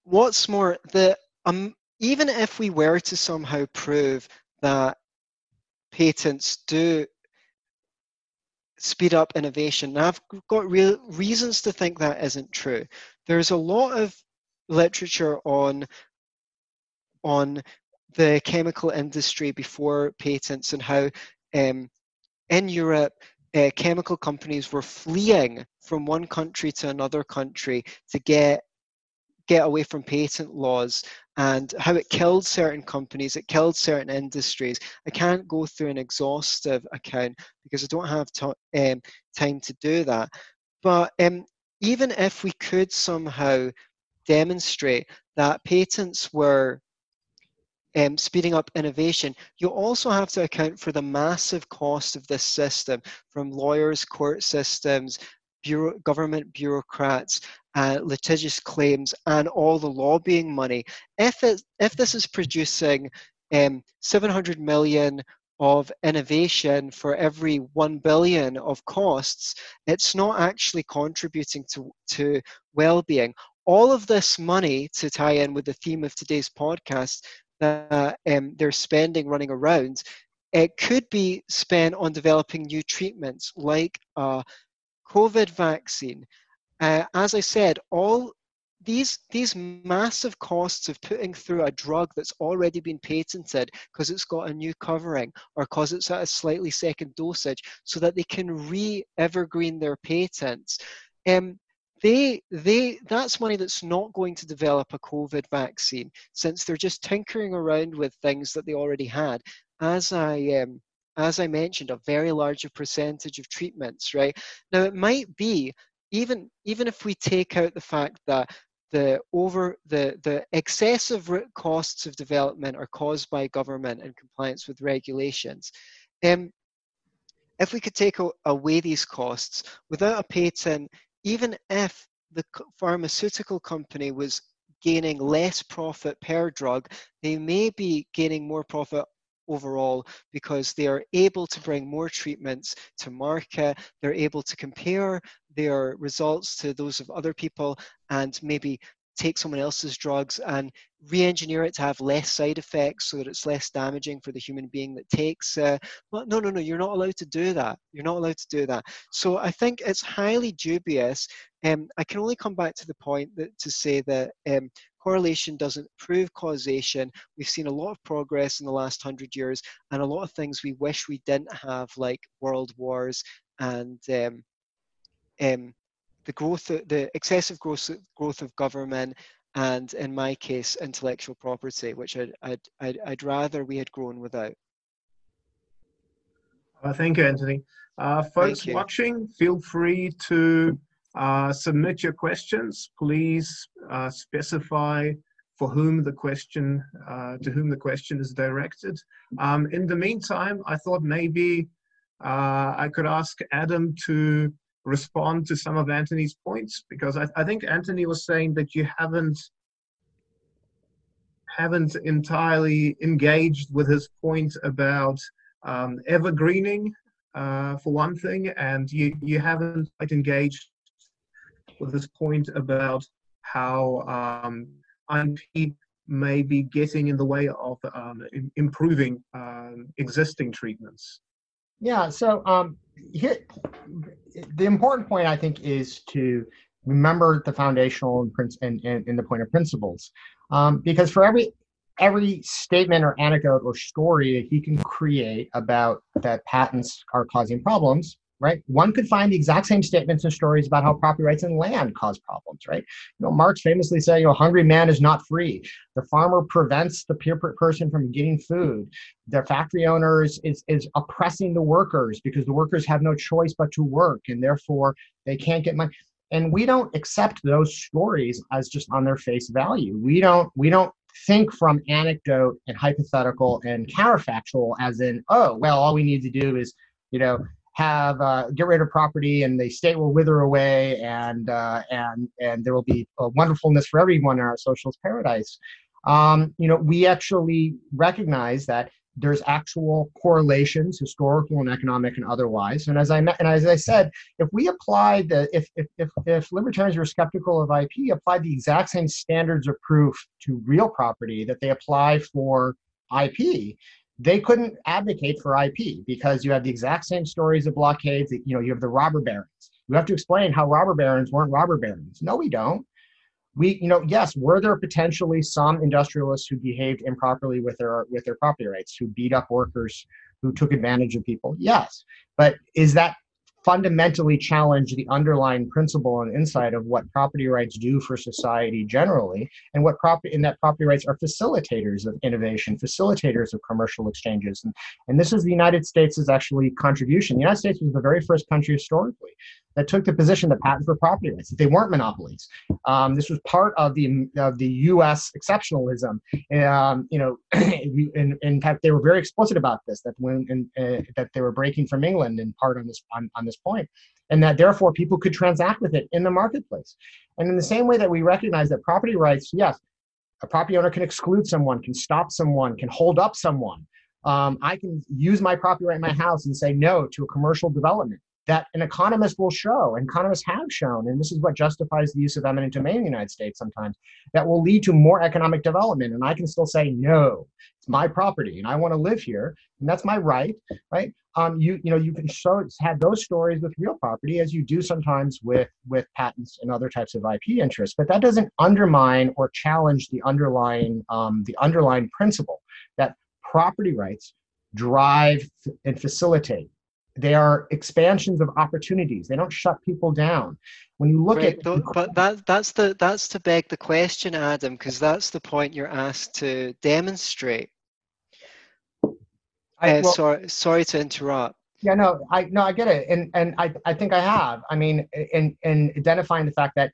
What's more, the um, even if we were to somehow prove that patents do speed up innovation. Now, I've got real reasons to think that isn't true. There's a lot of literature on on the chemical industry before patents and how um, in Europe uh, chemical companies were fleeing from one country to another country to get get away from patent laws and how it killed certain companies, it killed certain industries. I can't go through an exhaustive account because I don't have to, um, time to do that. But um, even if we could somehow demonstrate that patents were um, speeding up innovation, you also have to account for the massive cost of this system from lawyers, court systems, bureau, government bureaucrats, uh, litigious claims, and all the lobbying money. If, it, if this is producing um, 700 million of innovation for every 1 billion of costs, it's not actually contributing to, to well-being. All of this money, to tie in with the theme of today's podcast, that um, they're spending running around, it could be spent on developing new treatments like a COVID vaccine, uh, as I said, all these these massive costs of putting through a drug that's already been patented because it's got a new covering or because it's at a slightly second dosage so that they can re-evergreen their patents um, they they that's money that's not going to develop a covid vaccine since they're just tinkering around with things that they already had as i um, as I mentioned, a very large percentage of treatments, right? Now, it might be, even, even if we take out the fact that the over the the excessive costs of development are caused by government and compliance with regulations. Um, if we could take away these costs without a patent, even if the pharmaceutical company was gaining less profit per drug, they may be gaining more profit overall because they are able to bring more treatments to market. They're able to compare their results to those of other people and maybe take someone else's drugs and re-engineer it to have less side effects so that it's less damaging for the human being that takes uh, well no no no you're not allowed to do that. You're not allowed to do that. So i think it's highly dubious. Um, i can only come back to the point that to say that um, correlation doesn't prove causation. We've seen a lot of progress in the last hundred years and a lot of things we wish we didn't have, like world wars and um, um, the growth, the excessive growth, growth of government, and in my case, intellectual property, which I'd, I'd, I'd, I'd rather we had grown without. Uh, thank you, Anthony. Uh, folks you. watching, feel free to uh, submit your questions. Please uh, specify for whom the question, uh, to whom the question is directed. Um, in the meantime, I thought maybe uh, I could ask Adam to respond to some of Anthony's points because I, I think Anthony was saying that you haven't haven't entirely engaged with his point about um, evergreening uh, for one thing, and you, you haven't quite engaged with this point about how um, may be getting in the way of um, improving um, existing treatments? Yeah, so um, the important point I think is to remember the foundational and, and, and, and the point of principles. Um, because for every every statement or anecdote or story that he can create about that patents are causing problems, right? One could find the exact same statements and stories about how property rights and land cause problems, right? You know, Marx famously said, you know, hungry man is not free. The farmer prevents the peer person from getting food. The factory owner is, is, is oppressing the workers because the workers have no choice but to work and therefore they can't get money and we don't accept those stories as just on their face value we don't we don't think from anecdote and hypothetical and counterfactual as in oh well all we need to do is you know have uh, get rid of property and the state will wither away and uh, and and there will be a wonderfulness for everyone in our socialist paradise um, you know we actually recognize that there's actual correlations, historical and economic and otherwise. And as I and as I said, if we applied the if if if, if libertarians were skeptical of IP, applied the exact same standards of proof to real property that they apply for IP, they couldn't advocate for IP because you have the exact same stories of blockades. That, you know, you have the robber barons. You have to explain how robber barons weren't robber barons. No, we don't we you know yes were there potentially some industrialists who behaved improperly with their with their property rights who beat up workers who took advantage of people yes but is that fundamentally challenge the underlying principle and insight of what property rights do for society generally and what property in that property rights are facilitators of innovation facilitators of commercial exchanges. And, and this is the united states' actually contribution. The united states was the very first country historically that took the position that patents were property rights, that they weren't monopolies. Um, this was part of the of the U.S. exceptionalism. Um, you know, in, in fact, they were very explicit about this that when in, uh, that they were breaking from England in part on this on, on this point, and that therefore people could transact with it in the marketplace. And in the same way that we recognize that property rights, yes, a property owner can exclude someone, can stop someone, can hold up someone. Um, I can use my property right in my house and say no to a commercial development that an economist will show, and economists have shown, and this is what justifies the use of eminent domain in the United States sometimes, that will lead to more economic development. And I can still say, no, it's my property and I want to live here, and that's my right, right? Um, you you know you can show have those stories with real property as you do sometimes with with patents and other types of IP interests, but that doesn't undermine or challenge the underlying um, the underlying principle that property rights drive and facilitate they are expansions of opportunities. They don't shut people down. When you look right, at but that that's the that's to beg the question, Adam, because that's the point you're asked to demonstrate. I, uh, well, sorry, sorry to interrupt. Yeah, no, I no, I get it, and and I I think I have. I mean, in in identifying the fact that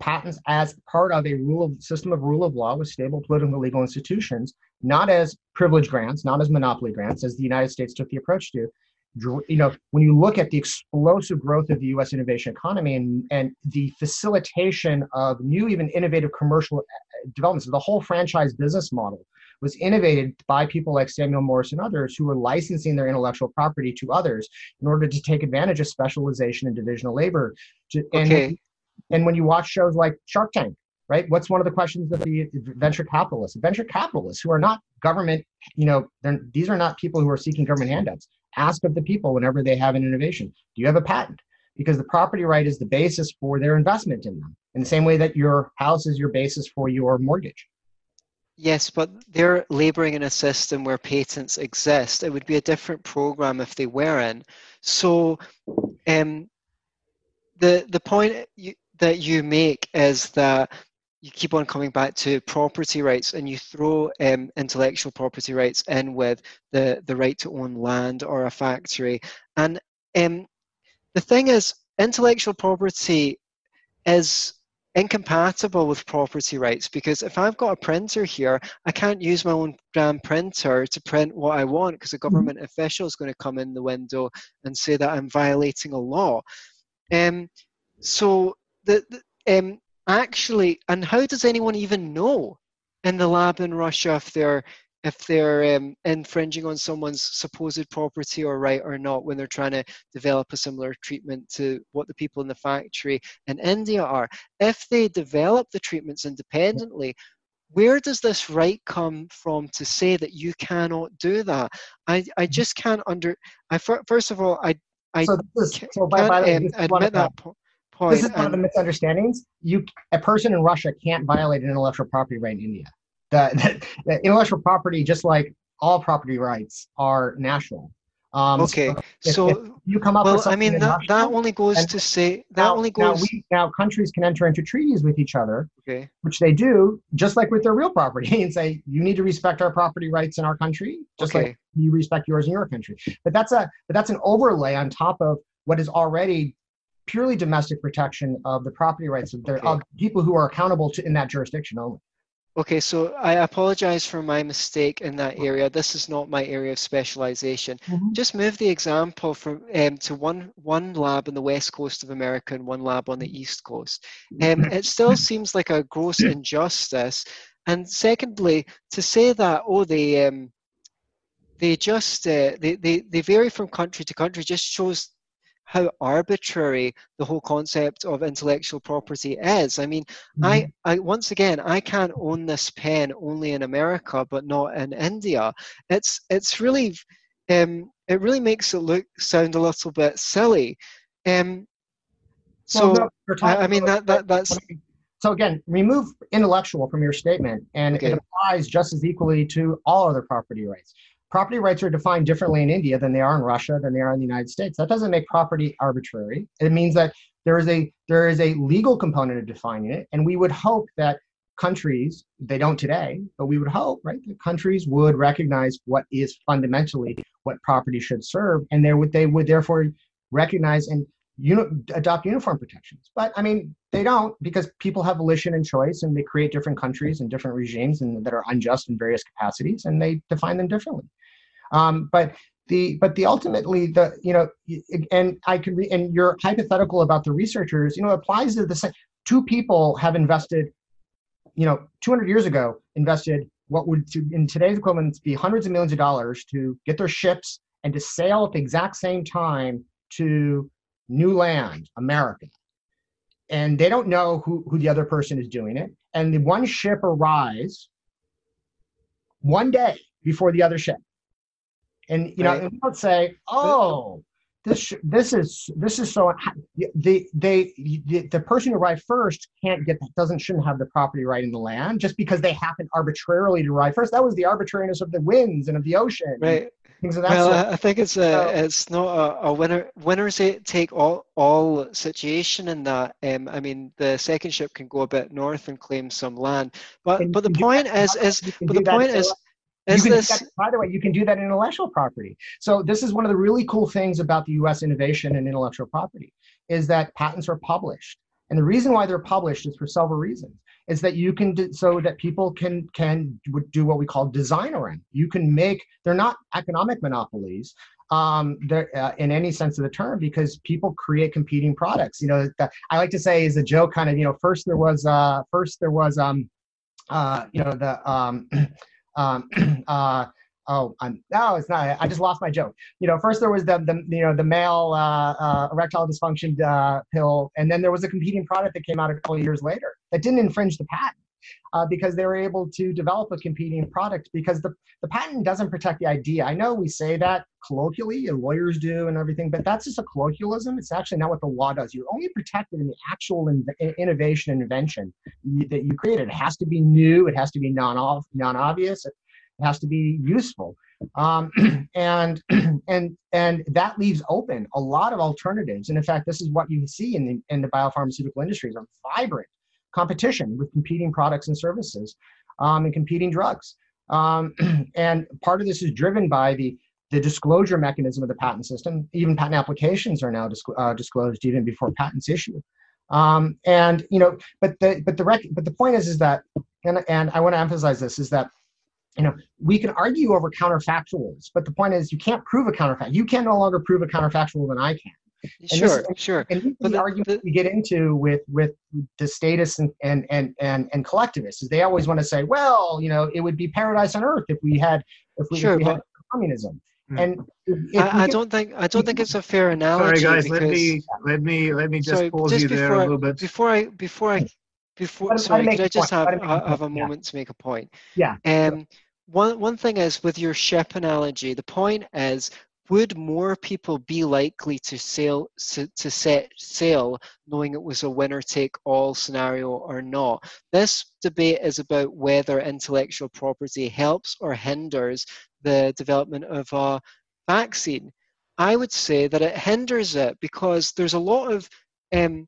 patents as part of a rule of system of rule of law with stable political legal institutions, not as privilege grants, not as monopoly grants, as the United States took the approach to, you know, when you look at the explosive growth of the U.S. innovation economy and, and the facilitation of new, even innovative commercial uh, developments, the whole franchise business model was innovated by people like Samuel Morse and others who were licensing their intellectual property to others in order to take advantage of specialization and divisional labor. And, okay. and when you watch shows like Shark Tank, right? What's one of the questions that the venture capitalists? Venture capitalists who are not government, you know, these are not people who are seeking government handouts ask of the people whenever they have an innovation do you have a patent because the property right is the basis for their investment in them in the same way that your house is your basis for your mortgage Yes, but they're laboring in a system where patents exist. It would be a different program if they weren't. So, um, the the point you, that you make is that you keep on coming back to property rights and you throw um, intellectual property rights in with the, the right to own land or a factory. And um, the thing is, intellectual property is incompatible with property rights because if I've got a printer here, I can't use my own damn printer to print what I want because a mm-hmm. government mm-hmm. official is going to come in the window and say that I'm violating a law. Um, so the, the um, actually, and how does anyone even know in the lab in Russia if they're if they're um, infringing on someone's supposed property or right or not when they're trying to develop a similar treatment to what the people in the factory in India are. If they develop the treatments independently, where does this right come from to say that you cannot do that? I, I just can't under. I first of all, I I so this is, so by, by um, admit that point. This is one of the misunderstandings. You, a person in Russia can't violate an intellectual property right in India. The, the, the intellectual property, just like all property rights, are national. Um, okay, so, if, so if you come up well, with I mean that, Russia, that only goes to say that now, only goes. Now, we, now countries can enter into treaties with each other, okay. which they do, just like with their real property, and say you need to respect our property rights in our country, just okay. like you respect yours in your country. But that's a but that's an overlay on top of what is already purely domestic protection of the property rights of, their, okay. of people who are accountable to in that jurisdiction only. Okay, so I apologize for my mistake in that area. This is not my area of specialization. Mm-hmm. Just move the example from um, to one one lab in the west coast of America and one lab on the east coast. Um, it still seems like a gross injustice. And secondly, to say that oh they um, they just uh, they, they they vary from country to country just shows how arbitrary the whole concept of intellectual property is. I mean, mm-hmm. I, I once again, I can't own this pen only in America, but not in India. It's it's really, um, it really makes it look sound a little bit silly. Um, so well, no, I, I, mean that, that that's. So again, remove intellectual from your statement, and okay. it applies just as equally to all other property rights property rights are defined differently in India than they are in Russia, than they are in the United States. That doesn't make property arbitrary. It means that there is a there is a legal component of defining it, and we would hope that countries they don't today, but we would hope right that countries would recognize what is fundamentally what property should serve, and they would they would therefore recognize and uni- adopt uniform protections. But I mean, they don't because people have volition and choice, and they create different countries and different regimes and that are unjust in various capacities, and they define them differently. Um, but the but the ultimately the you know and I could re- and your hypothetical about the researchers you know applies to the same. Two people have invested, you know, 200 years ago invested what would to, in today's equivalent be hundreds of millions of dollars to get their ships and to sail at the exact same time to new land, America. And they don't know who, who the other person is doing it. And the one ship arrives one day before the other ship and you right. know, and don't say, "Oh, this this is this is so." The they the, the person who arrived first can't get that doesn't shouldn't have the property right in the land just because they happen arbitrarily to arrive first. That was the arbitrariness of the winds and of the ocean. Right. Things of that well, sort. I think it's a so, it's not a, a winner winners take all all situation in that. Um, I mean, the second ship can go a bit north and claim some land, but but the point is is but the point is. That, by the way, you can do that in intellectual property. So this is one of the really cool things about the U.S. innovation and intellectual property is that patents are published, and the reason why they're published is for several reasons. Is that you can do, so that people can can do what we call design around. You can make they're not economic monopolies um, uh, in any sense of the term because people create competing products. You know, the, I like to say is a joke kind of. You know, first there was uh, first there was um, uh, you know the um, um, uh, oh, I'm no, it's not. I just lost my joke. You know, first there was the the you know the male uh, uh, erectile dysfunction uh, pill, and then there was a competing product that came out a couple years later that didn't infringe the patent. Uh, because they were able to develop a competing product because the, the patent doesn't protect the idea. I know we say that colloquially and lawyers do and everything, but that's just a colloquialism. It's actually not what the law does. You're only protected in the actual in, innovation and invention that you created. It has to be new. It has to be non obvious. It has to be useful. Um, and and and that leaves open a lot of alternatives. And in fact, this is what you see in the in the biopharmaceutical industries: a vibrant competition with competing products and services um, and competing drugs. Um, and part of this is driven by the the disclosure mechanism of the patent system. Even patent applications are now uh, disclosed even before patents issue. Um, and you know, but the but the rec- but the point is is that, and and I want to emphasize this is that, you know, we can argue over counterfactuals, but the point is you can't prove a counterfact. You can no longer prove a counterfactual than I can. And sure, this, sure. And But the, the- argument the- we get into with with the statists and and and and, and collectivists is they always want to say, well, you know, it would be paradise on earth if we had if we, Sure, if we had communism. Hmm. And I, I don't think I don't think it's a fair analogy. Sorry, guys. because Let me let me let me just sorry, pause just you there before a I- little bit. before I before I before Let him- let sorry, him make could I a just point. have Let him make a ha- have a point, yeah. moment to make a point? Yeah, Um, one one thing is with your ship analogy, the point is would more people be likely to sail to set sail knowing it was a winner take all scenario or not? This debate is about whether intellectual property helps or hinders the development of a vaccine. I would say that it hinders it because there's a lot of um,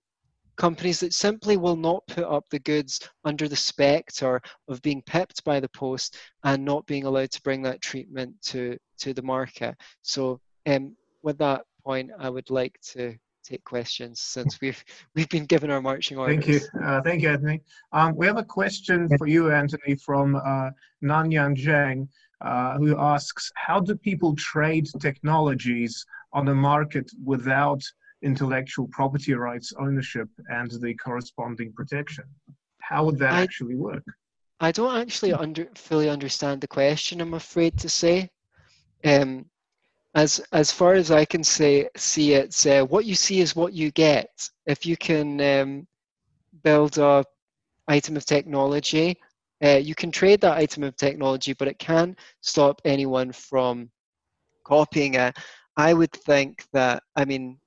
companies that simply will not put up the goods under the spectre of being pipped by the post and not being allowed to bring that treatment to to the market. So, um, with that point, I would like to take questions since we've we've been given our marching orders. Thank you. Uh, thank you, Anthony. Um, we have a question for you, Anthony, from uh, Nanyan Zhang, uh, who asks, how do people trade technologies on the market without intellectual property rights ownership and the corresponding protection? How would that I- actually work? I don't actually under fully understand the question. I'm afraid to say. Um, as as far as I can say, see it's uh, what you see is what you get. If you can um, build a item of technology, uh, you can trade that item of technology, but it can stop anyone from copying it. I would think that I mean,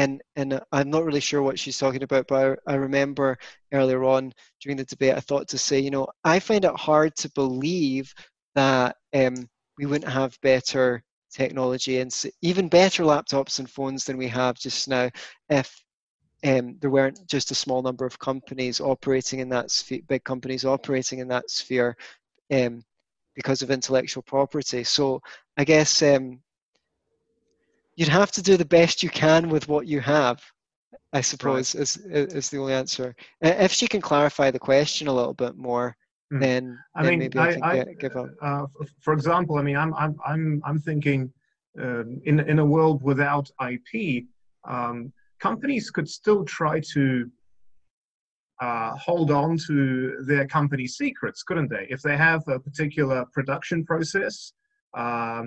and and I'm not really sure what she's talking about, but I, I remember earlier on during the debate, I thought to say, you know, I find it hard to believe that um, we wouldn't have better technology and even better laptops and phones than we have just now if um, there weren't just a small number of companies operating in that sphere, big companies operating in that sphere um, because of intellectual property. So I guess um, you'd have to do the best you can with what you have. I suppose is is the only answer. If she can clarify the question a little bit more, Hmm. then, I then mean, maybe I, I, can I, get, give up. uh, for example, I mean, I'm, I'm, I'm, I'm thinking um in, in a world without IP, um, companies could still try to uh, hold on to their company secrets, couldn't they? If they have a particular production process, um,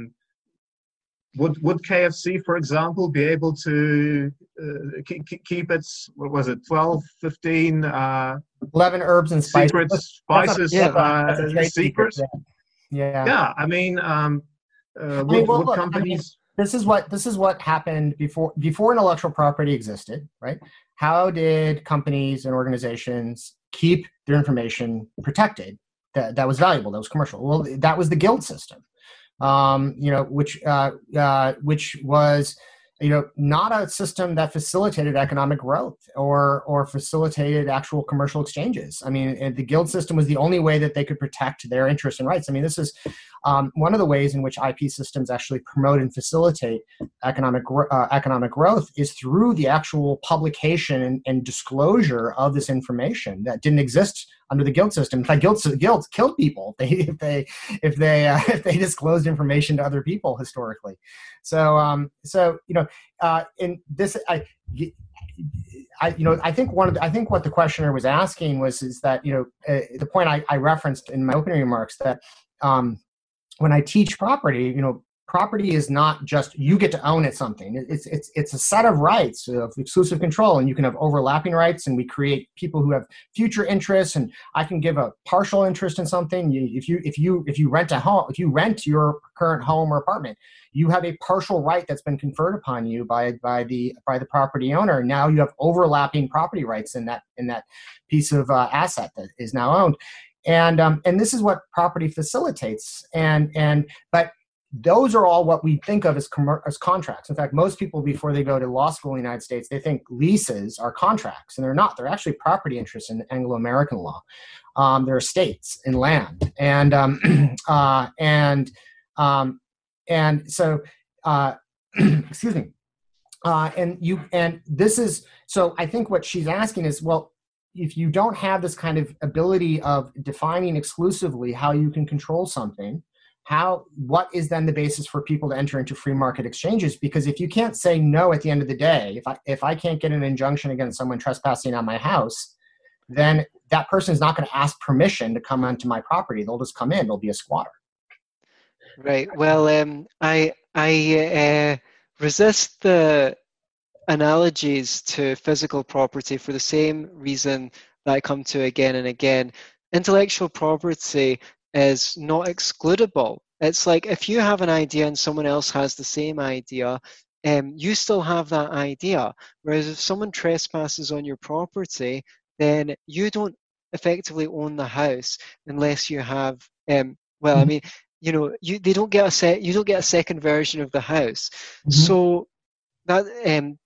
would would KFC, for example, be able to uh, keep, keep its what was it, 12, 15 uh, eleven herbs and spices. secret spices yeah, uh, that's a trade secret, secrets? Yeah. yeah. Yeah, I mean, um, uh, would, mean, well, would look, I mean, companies? this is what this is what happened before before intellectual property existed right how did companies and organizations keep their information protected that, that was valuable that was commercial well that was the guild system um, you know which uh, uh, which was you know not a system that facilitated economic growth or or facilitated actual commercial exchanges. I mean the guild system was the only way that they could protect their interests and rights. I mean this is um, one of the ways in which ip systems actually promote and facilitate economic uh, economic growth is through the actual publication and, and disclosure of this information that didn't exist under the guild system. In fact, guilds guilds killed people if they if they if they uh, if they disclosed information to other people historically. So um so you know uh in this I. I, you know, I think one of the, I think what the questioner was asking was is that you know uh, the point I, I referenced in my opening remarks that um, when I teach property, you know, property is not just you get to own it something. It's it's it's a set of rights of exclusive control and you can have overlapping rights and we create people who have future interests and i can give a partial interest in something. If you if you if you rent a home if you rent your current home or apartment you have a partial right that's been conferred upon you by by the by the property owner. Now you have overlapping property rights in that in that piece of uh, asset that is now owned. And um, and this is what property facilitates. And and but those are all what we think of as, commer- as contracts. In fact, most people before they go to law school in the United States, they think leases are contracts, and they're not. They're actually property interests in Anglo-American law. Um, they're estates in land, and um, uh, and um, and so uh, excuse me. Uh, and you and this is so. I think what she's asking is, well, if you don't have this kind of ability of defining exclusively how you can control something how what is then the basis for people to enter into free market exchanges? Because if you can't say no at the end of the day if i if i can't get an injunction against someone trespassing on my house then that person is not going to ask permission to come onto my property. They'll just come in they'll be a squatter. Right. Well um, i i uh, resist the analogies to physical property for the same reason that i come to again and again. Intellectual property is not excludable. It's like if you have an idea and someone else has the same idea, um, you still have that idea. Whereas if someone trespasses on your property, then you don't effectively own the house unless you have. Um, well, I mm-hmm. mean, you know, you they don't get a set. You don't get a second version of the house. Mm-hmm. So that um,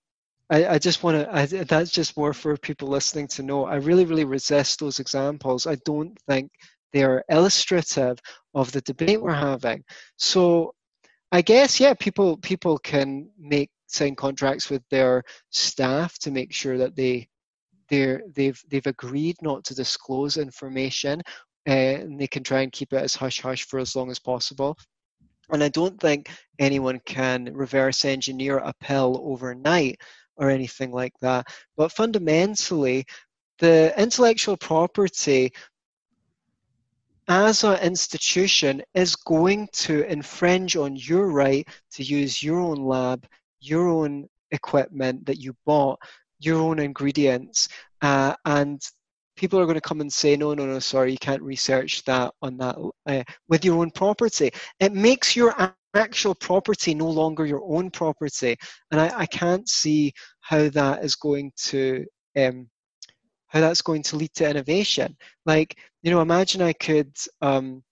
I, I just want to. That's just more for people listening to know. I really, really resist those examples. I don't think they are illustrative of the debate we're having. So I guess yeah, people people can make sign contracts with their staff to make sure that they they're they've they've agreed not to disclose information uh, and they can try and keep it as hush hush for as long as possible. And I don't think anyone can reverse engineer a pill overnight or anything like that. But fundamentally, the intellectual property as an institution is going to infringe on your right to use your own lab, your own equipment that you bought, your own ingredients, uh, and people are going to come and say, no, no, no, sorry, you can't research that on that uh, with your own property. It makes your actual property no longer your own property, and I, I can't see how that is going to um, how that's going to lead to innovation. Like, you know, imagine I could um,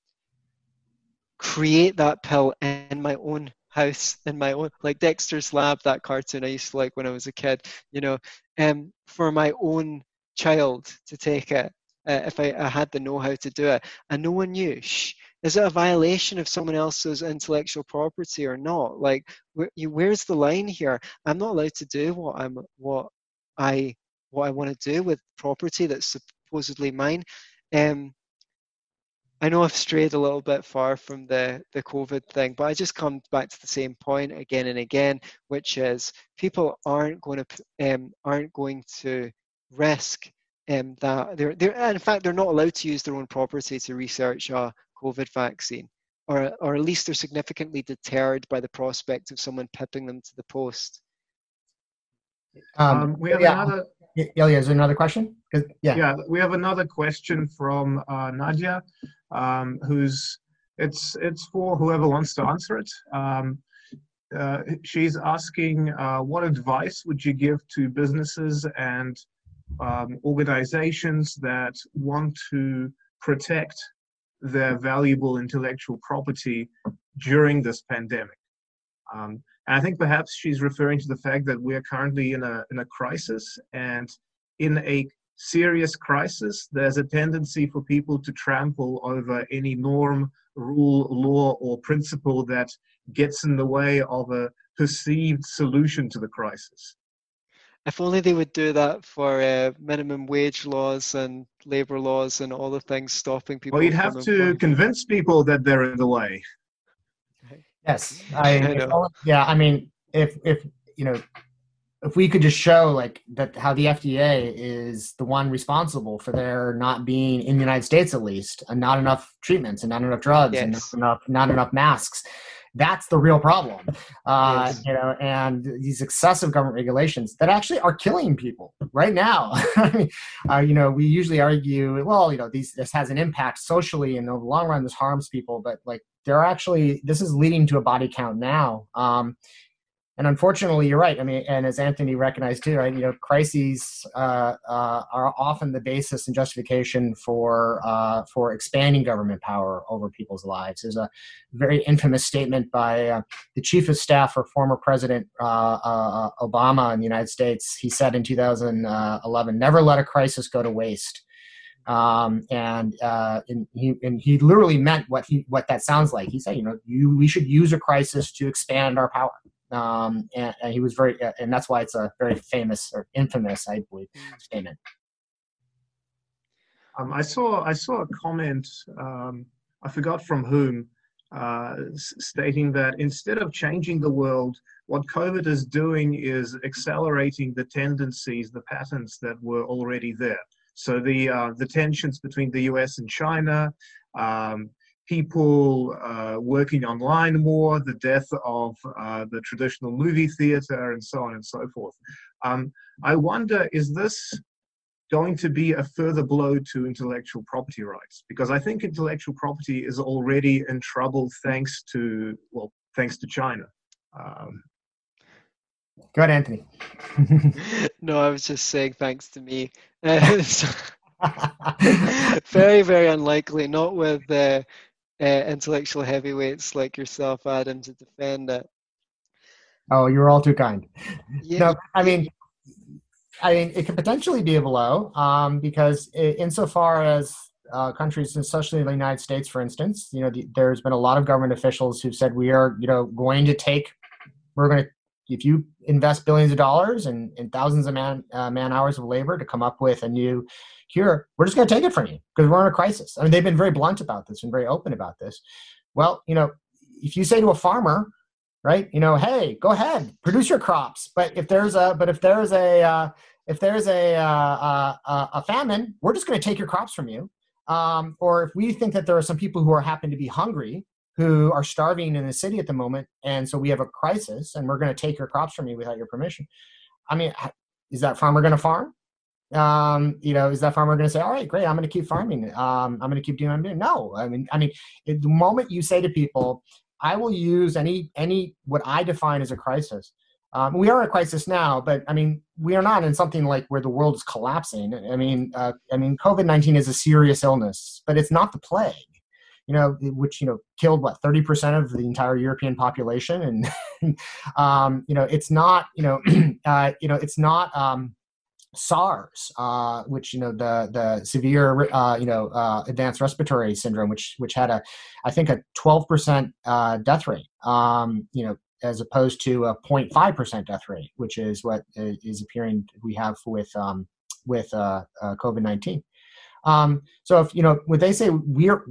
create that pill in my own house, in my own, like Dexter's Lab, that cartoon I used to like when I was a kid, you know, um, for my own child to take it. Uh, if I, I, had the know-how to do it, and no one knew, shh, is it a violation of someone else's intellectual property or not? Like, where's the line here? I'm not allowed to do what I'm, what I what I want to do with property that's supposedly mine. Um, I know I've strayed a little bit far from the, the COVID thing, but I just come back to the same point again and again, which is people aren't going to um, aren't going to risk um, that they're, they're in fact they're not allowed to use their own property to research a COVID vaccine, or or at least they're significantly deterred by the prospect of someone pipping them to the post. Um, um we have yeah. another Ilya, is there another question? Yeah. Yeah, we have another question from uh, Nadia, um, who's it's it's for whoever wants to answer it. Um, uh, she's asking, uh, what advice would you give to businesses and um, organizations that want to protect their valuable intellectual property during this pandemic? Um, and I think perhaps she's referring to the fact that we are currently in a in a crisis, and in a serious crisis, there's a tendency for people to trample over any norm, rule, law, or principle that gets in the way of a perceived solution to the crisis. If only they would do that for uh, minimum wage laws and labor laws and all the things stopping people. Well, you'd have to convince people that they're in the way. Yes, I, I yeah. I mean, if if you know, if we could just show like that how the FDA is the one responsible for there not being in the United States at least, and not enough treatments and not enough drugs yes. and not enough not enough masks. That's the real problem, uh, yes. you know. And these excessive government regulations that actually are killing people right now. uh, you know, we usually argue, well, you know, these this has an impact socially, and in the long run, this harms people. But like there are actually this is leading to a body count now um, and unfortunately you're right i mean and as anthony recognized too right you know crises uh, uh, are often the basis and justification for uh, for expanding government power over people's lives. There's a very infamous statement by uh, the chief of staff for former president uh, uh, obama in the united states. He said in 2011 never let a crisis go to waste um, and, uh, and he and he literally meant what he what that sounds like. He said, you know, you we should use a crisis to expand our power. Um, and, and, he was very, uh, and that's why it's a very famous or infamous, I believe, mm. statement. Um, I saw I saw a comment. Um, I forgot from whom, uh, stating that instead of changing the world, what COVID is doing is accelerating the tendencies, the patterns that were already there. So the uh, the tensions between the U.S. and China, um, people uh, working online more, the death of uh, the traditional movie theater, and so on and so forth. Um, I wonder, is this going to be a further blow to intellectual property rights? Because I think intellectual property is already in trouble thanks to, well, thanks to China. Um, Go ahead, Anthony. no, I was just saying thanks to me. very, very unlikely, not with uh, uh, intellectual heavyweights like yourself, Adam, to defend it. Oh, you're all too kind. Yeah. No, I mean, I mean, it could potentially be a blow um, because, it, insofar as uh, countries, especially the United States, for instance, you know, the, there's been a lot of government officials who've said we are, you know, going to take, we're going to, if you invest billions of dollars and, and thousands of man uh, man hours of labor to come up with a new cure, we're just going to take it from you because we're in a crisis. I mean, they've been very blunt about this and very open about this. Well, you know, if you say to a farmer, right? You know, hey, go ahead, produce your crops. But if there's a, but if there's a, uh, if there's a, uh, uh, a famine, we're just going to take your crops from you. Um, or if we think that there are some people who are happen to be hungry, who are starving in the city at the moment, and so we have a crisis, and we're going to take your crops from you without your permission. I mean, is that farmer going to farm? um, you know, is that farmer going to say, "All right, great, I'm going to keep farming. Um, I'm going to keep doing what I'm doing"? No, I mean, I mean, the moment you say to people, I will use any any what I define as a crisis. Um, we are in a crisis now, but I mean, we are not in something like where the world is collapsing. I mean, uh, I mean, COVID nineteen is a serious illness, but it's not the plague. You know, which you know killed what thirty percent of the entire European population, and um, you know, it's not you know, uh, you know, it's not. Um, SARS, uh, which you know the the severe uh, you know uh, advanced respiratory syndrome, which which had a I think a 12 percent uh, death rate, um, you know, as opposed to a 0.5 percent death rate, which is what is appearing we have with um, with uh, uh, COVID 19. Um, so if you know what they say, we're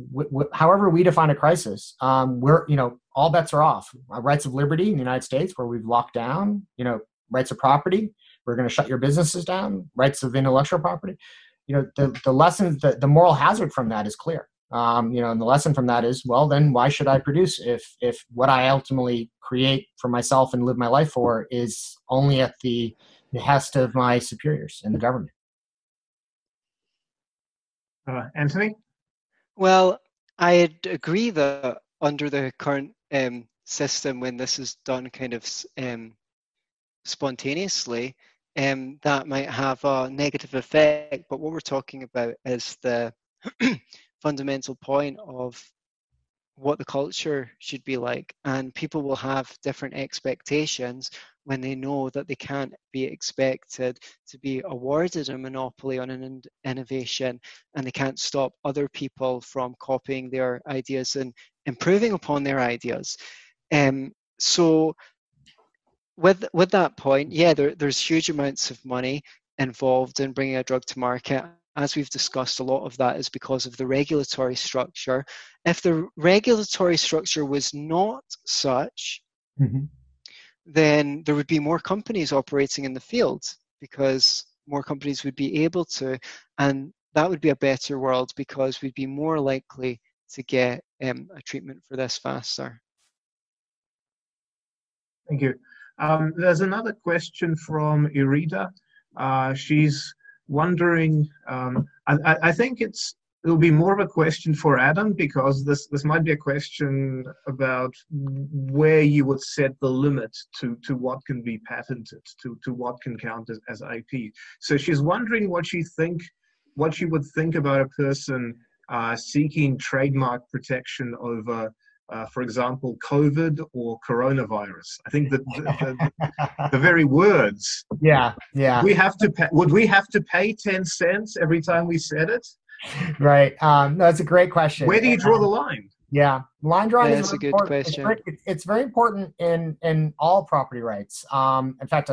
however we define a crisis, um, we're you know all bets are off. rights of liberty in the United States, where we've locked down, you know, rights of property we're going to shut your businesses down rights of intellectual property. You know the, the lesson the, the moral hazard from that is clear. Um, you know and the lesson from that is well then why should i produce if if what i ultimately create for myself and live my life for is only at the behest of my superiors in the government uh, anthony well I'd agree that under the current um, system when this is done kind of um, spontaneously um, that might have a negative effect. But what we're talking about is the fundamental point of what the culture should be like. And people will have different expectations when they know that they can't be expected to be awarded a monopoly on an in- innovation and they can't stop other people from copying their ideas and improving upon their ideas. Um, so with with that point, yeah, there, there's huge amounts of money involved in bringing a drug to market. As we've discussed, a lot of that is because of the regulatory structure. If the regulatory structure was not such, mm-hmm. Then there would be more companies operating in the field because more companies would be able to, and that would be a better world because we'd be more likely to get um, a treatment for this faster. Thank you. Um, there's another question from Irida. Uh, she's wondering, um, I, I, think it's it'll be more of a question for Adam because this this might be a question about where you would set the limit to to what can be patented, to to what can count as, as IP. So she's wondering what she think, what she would think about a person uh, seeking trademark protection over uh, for example, COVID or coronavirus. I think that the, the, the, very words. Yeah, yeah. We have to. Pay, would we have to pay ten cents every time we said it? Right. Um, no, it's a great question. Where do you draw the line? Yeah, line drawing yeah, is a good important. question. It's very, it's very, important in in all property rights. Um, in fact,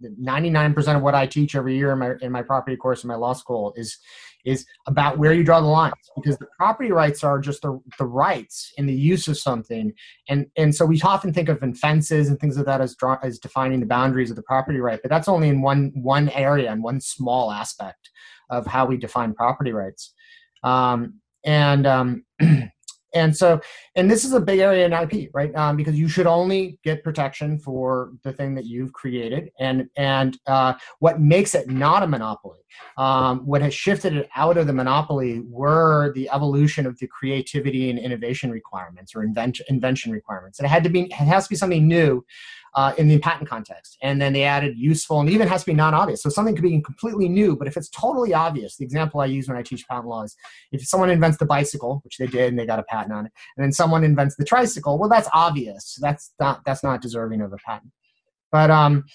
ninety nine percent of what I teach every year in my in my property course in my law school is is about where you draw the lines because the property rights are just the, the rights in the use of something and and so we often think of in fences and things like that as draw, as defining the boundaries of the property right but that's only in one one area and one small aspect of how we define property rights. Um, and um, and so and this is a big area in ip right? Um, because you should only get protection for the thing that you've created and and uh, what makes it not a monopoly um, what has shifted it out of the monopoly were the evolution of the creativity and innovation requirements or invention invention requirements. And it had to be it has to be something new uh, in the patent context. And then they added useful and even has to be non-obvious. So something could be completely new, but if it's totally obvious, the example I use when I teach patent law is if someone invents the bicycle, which they did and they got a patent on it, and then someone invents the tricycle, well, that's obvious. That's not that's not deserving of a patent. But um,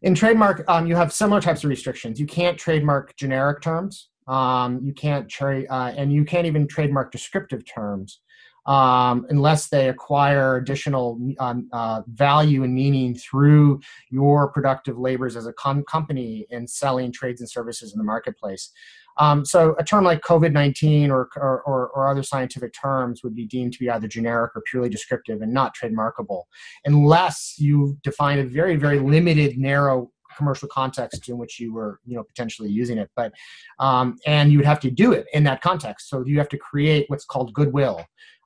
in trademark, um, you have similar types of restrictions. You can't trademark generic terms. Um, you can't trade, uh, and you can't even trademark descriptive terms um, unless they acquire additional um, uh, value and meaning through your productive labors as a com- company in selling trades and services in the marketplace. Um, so a term like COVID-19 or, or, or, other scientific terms would be deemed to be either generic or purely descriptive and not trademarkable, unless you define a very, very limited, narrow commercial context in which you were you know potentially using it but um, and you would have to do it in that context so you have to create what's called goodwill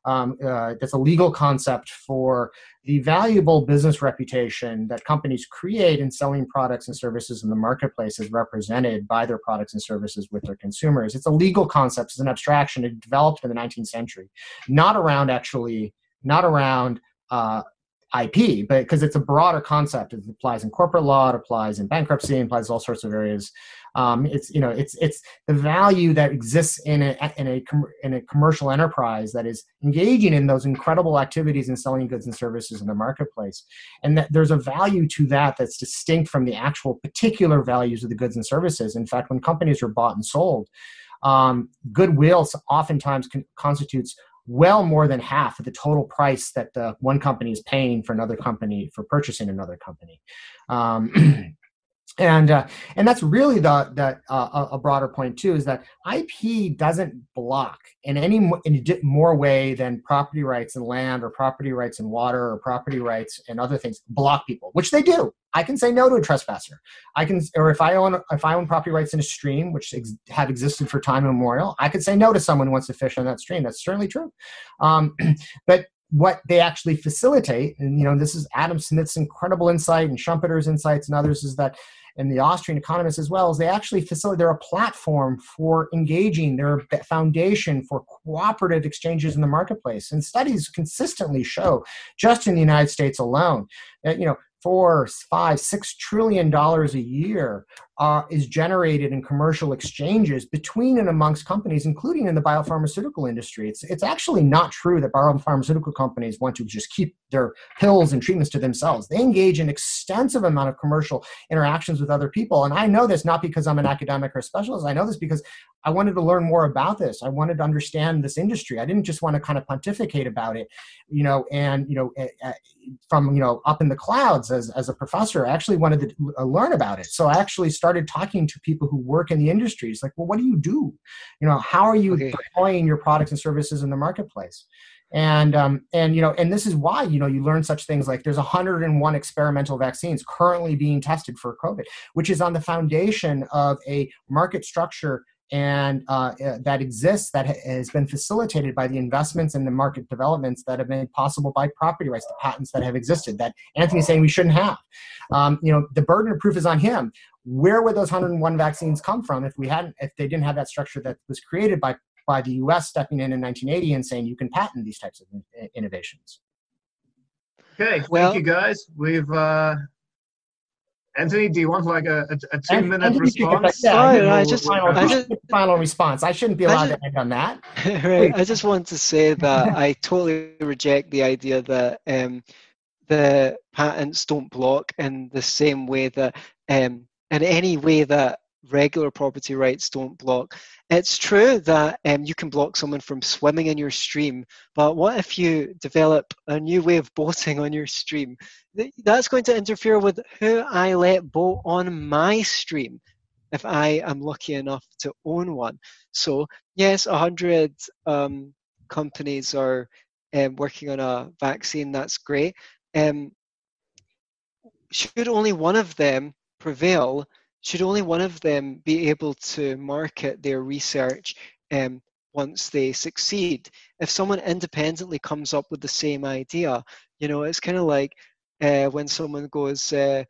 um, uh, that's a legal concept for the valuable business reputation that companies create in selling products and services in the marketplace is represented by their products and services with their consumers. It's a legal concept, it's an abstraction. It developed in the 19th century, not around actually, not around uh, IP, but because it's a broader concept. It applies in corporate law, it applies in bankruptcy, it applies all sorts of areas. Um, it's you know it's it's the value that exists in a in a in a commercial enterprise that is engaging in those incredible activities and selling goods and services in the marketplace, and that there's a value to that that's distinct from the actual particular values of the goods and services. In fact, when companies are bought and sold, um, goodwill oftentimes con- constitutes well more than half of the total price that the one company is paying for another company for purchasing another company. Um, and uh, and that's really the that uh, a broader point too is that IP doesn't block in any in more way than property rights in land or property rights in water or property rights and other things block people, which they do. I can say no to a trespasser. I can, or if I own if I own property rights in a stream which ex- have existed for time immemorial, I could say no to someone who wants to fish on that stream. That's certainly true. Um, but what they actually facilitate, and you know, this is Adam Smith's incredible insight and Schumpeter's insights and others, is that and the Austrian economists as well, is they actually facilitate, they're a platform for engaging, they're a foundation for cooperative exchanges in the marketplace. And studies consistently show, just in the United States alone, that, you know, four, five, six trillion dollars a year uh, is generated in commercial exchanges between and amongst companies, including in the biopharmaceutical industry. It's, it's actually not true that biopharmaceutical companies want to just keep their pills and treatments to themselves. They engage in extensive amount of commercial interactions with other people. And I know this not because I'm an academic or a specialist. I know this because I wanted to learn more about this. I wanted to understand this industry. I didn't just want to kind of pontificate about it, you know, and, you know, from, you know, up in the clouds as, as a professor, I actually wanted to uh, learn about it. So I actually started talking to people who work in the industry. It's like, well, what do you do? You know, how are you okay. deploying your products and services in the marketplace? and um, and you know and this is why you know you learn such things like there's 101 experimental vaccines currently being tested for covid which is on the foundation of a market structure and uh, uh that exists that has been facilitated by the investments and the market developments that have been possible by property rights the patents that have existed that anthony's saying we shouldn't have um, you know the burden of proof is on him where would those 101 vaccines come from if we hadn't if they didn't have that structure that was created by by the US stepping in in 1980 and saying you can patent these types of innovations. Okay, well, thank you guys. We've uh, Anthony, do you want like a, a, a two minute response? Yeah, oh, I just, final, I just, final response. I shouldn't be allowed just, to end on that. right. I just want to say that I totally reject the idea that um, the patents don't block in the same way that um, in any way that regular property rights don't block. It's true that um, you can block someone from swimming in your stream, but what if you develop a new way of boating on your stream? That's going to interfere with who I let boat on my stream. if I am lucky enough to own one. So yes, a hundred um, companies are um, working on a vaccine. That's great. Um, should only one of them prevail, should only one of them be able to market their research um, once they succeed? If someone independently comes up with the same idea, you know, it's kind of like uh, when someone goes, uh,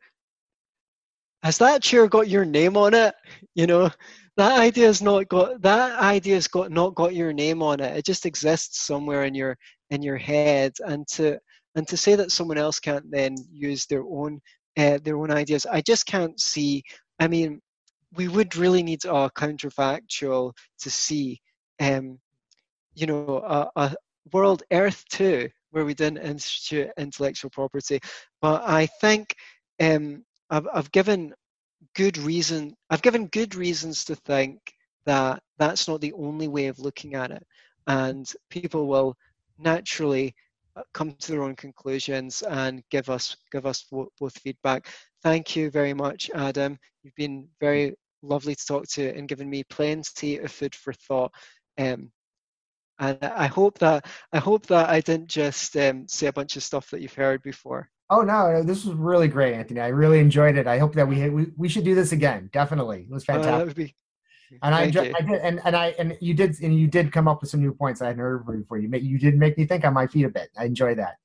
"Has that chair got your name on it?" You know, that idea's not got that idea's got not got your name on it. It just exists somewhere in your in your head, and to and to say that someone else can't then use their own uh, their own ideas, I just can't see. I mean, we would really need a counterfactual to see, um, you know, a, a world Earth two where we didn't institute intellectual property. But I think um, I've, I've given good reason. I've given good reasons to think that that's not the only way of looking at it, and people will naturally come to their own conclusions and give us give us both feedback. Thank you very much, Adam. You've been very lovely to talk to and given me plenty of food for thought. Um, and I hope that I hope that I didn't just um, say a bunch of stuff that you've heard before. Oh no, this was really great, Anthony. I really enjoyed it. I hope that we we, we should do this again. Definitely, it was fantastic. Uh, be, and I enjoyed, I did, and, and I and you did and you did come up with some new points I hadn't heard before. You you did make me think on my feet a bit. I enjoy that.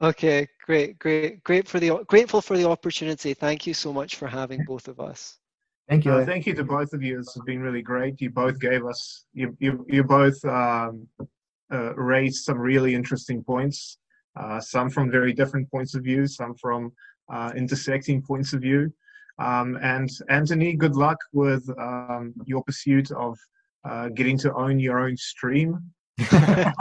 Okay, great, great, great for the grateful for the opportunity. Thank you so much for having both of us. Thank you. Uh, thank you to both of you. This has been really great. You both gave us, you, you, you both um, uh, raised some really interesting points, uh, some from very different points of view, some from uh, intersecting points of view. Um, and Anthony, good luck with um, your pursuit of uh, getting to own your own stream. I,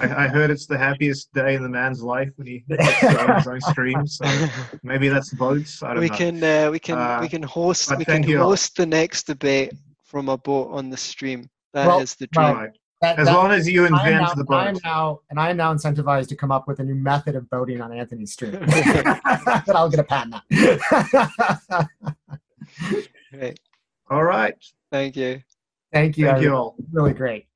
I, heard it's the happiest day in the man's life when he gets his own stream. So maybe that's boats. I don't we know. Can, uh, we can uh, we can host we can host the next debate from a boat on the stream. That well, is the dream. Right. That, as that, long as you invent now, the boat. I am now, and I am now incentivized to come up with a new method of boating on Anthony's stream. that I'll get a patent on. Great. All right. Thank you. Thank you. Thank you all. Really great.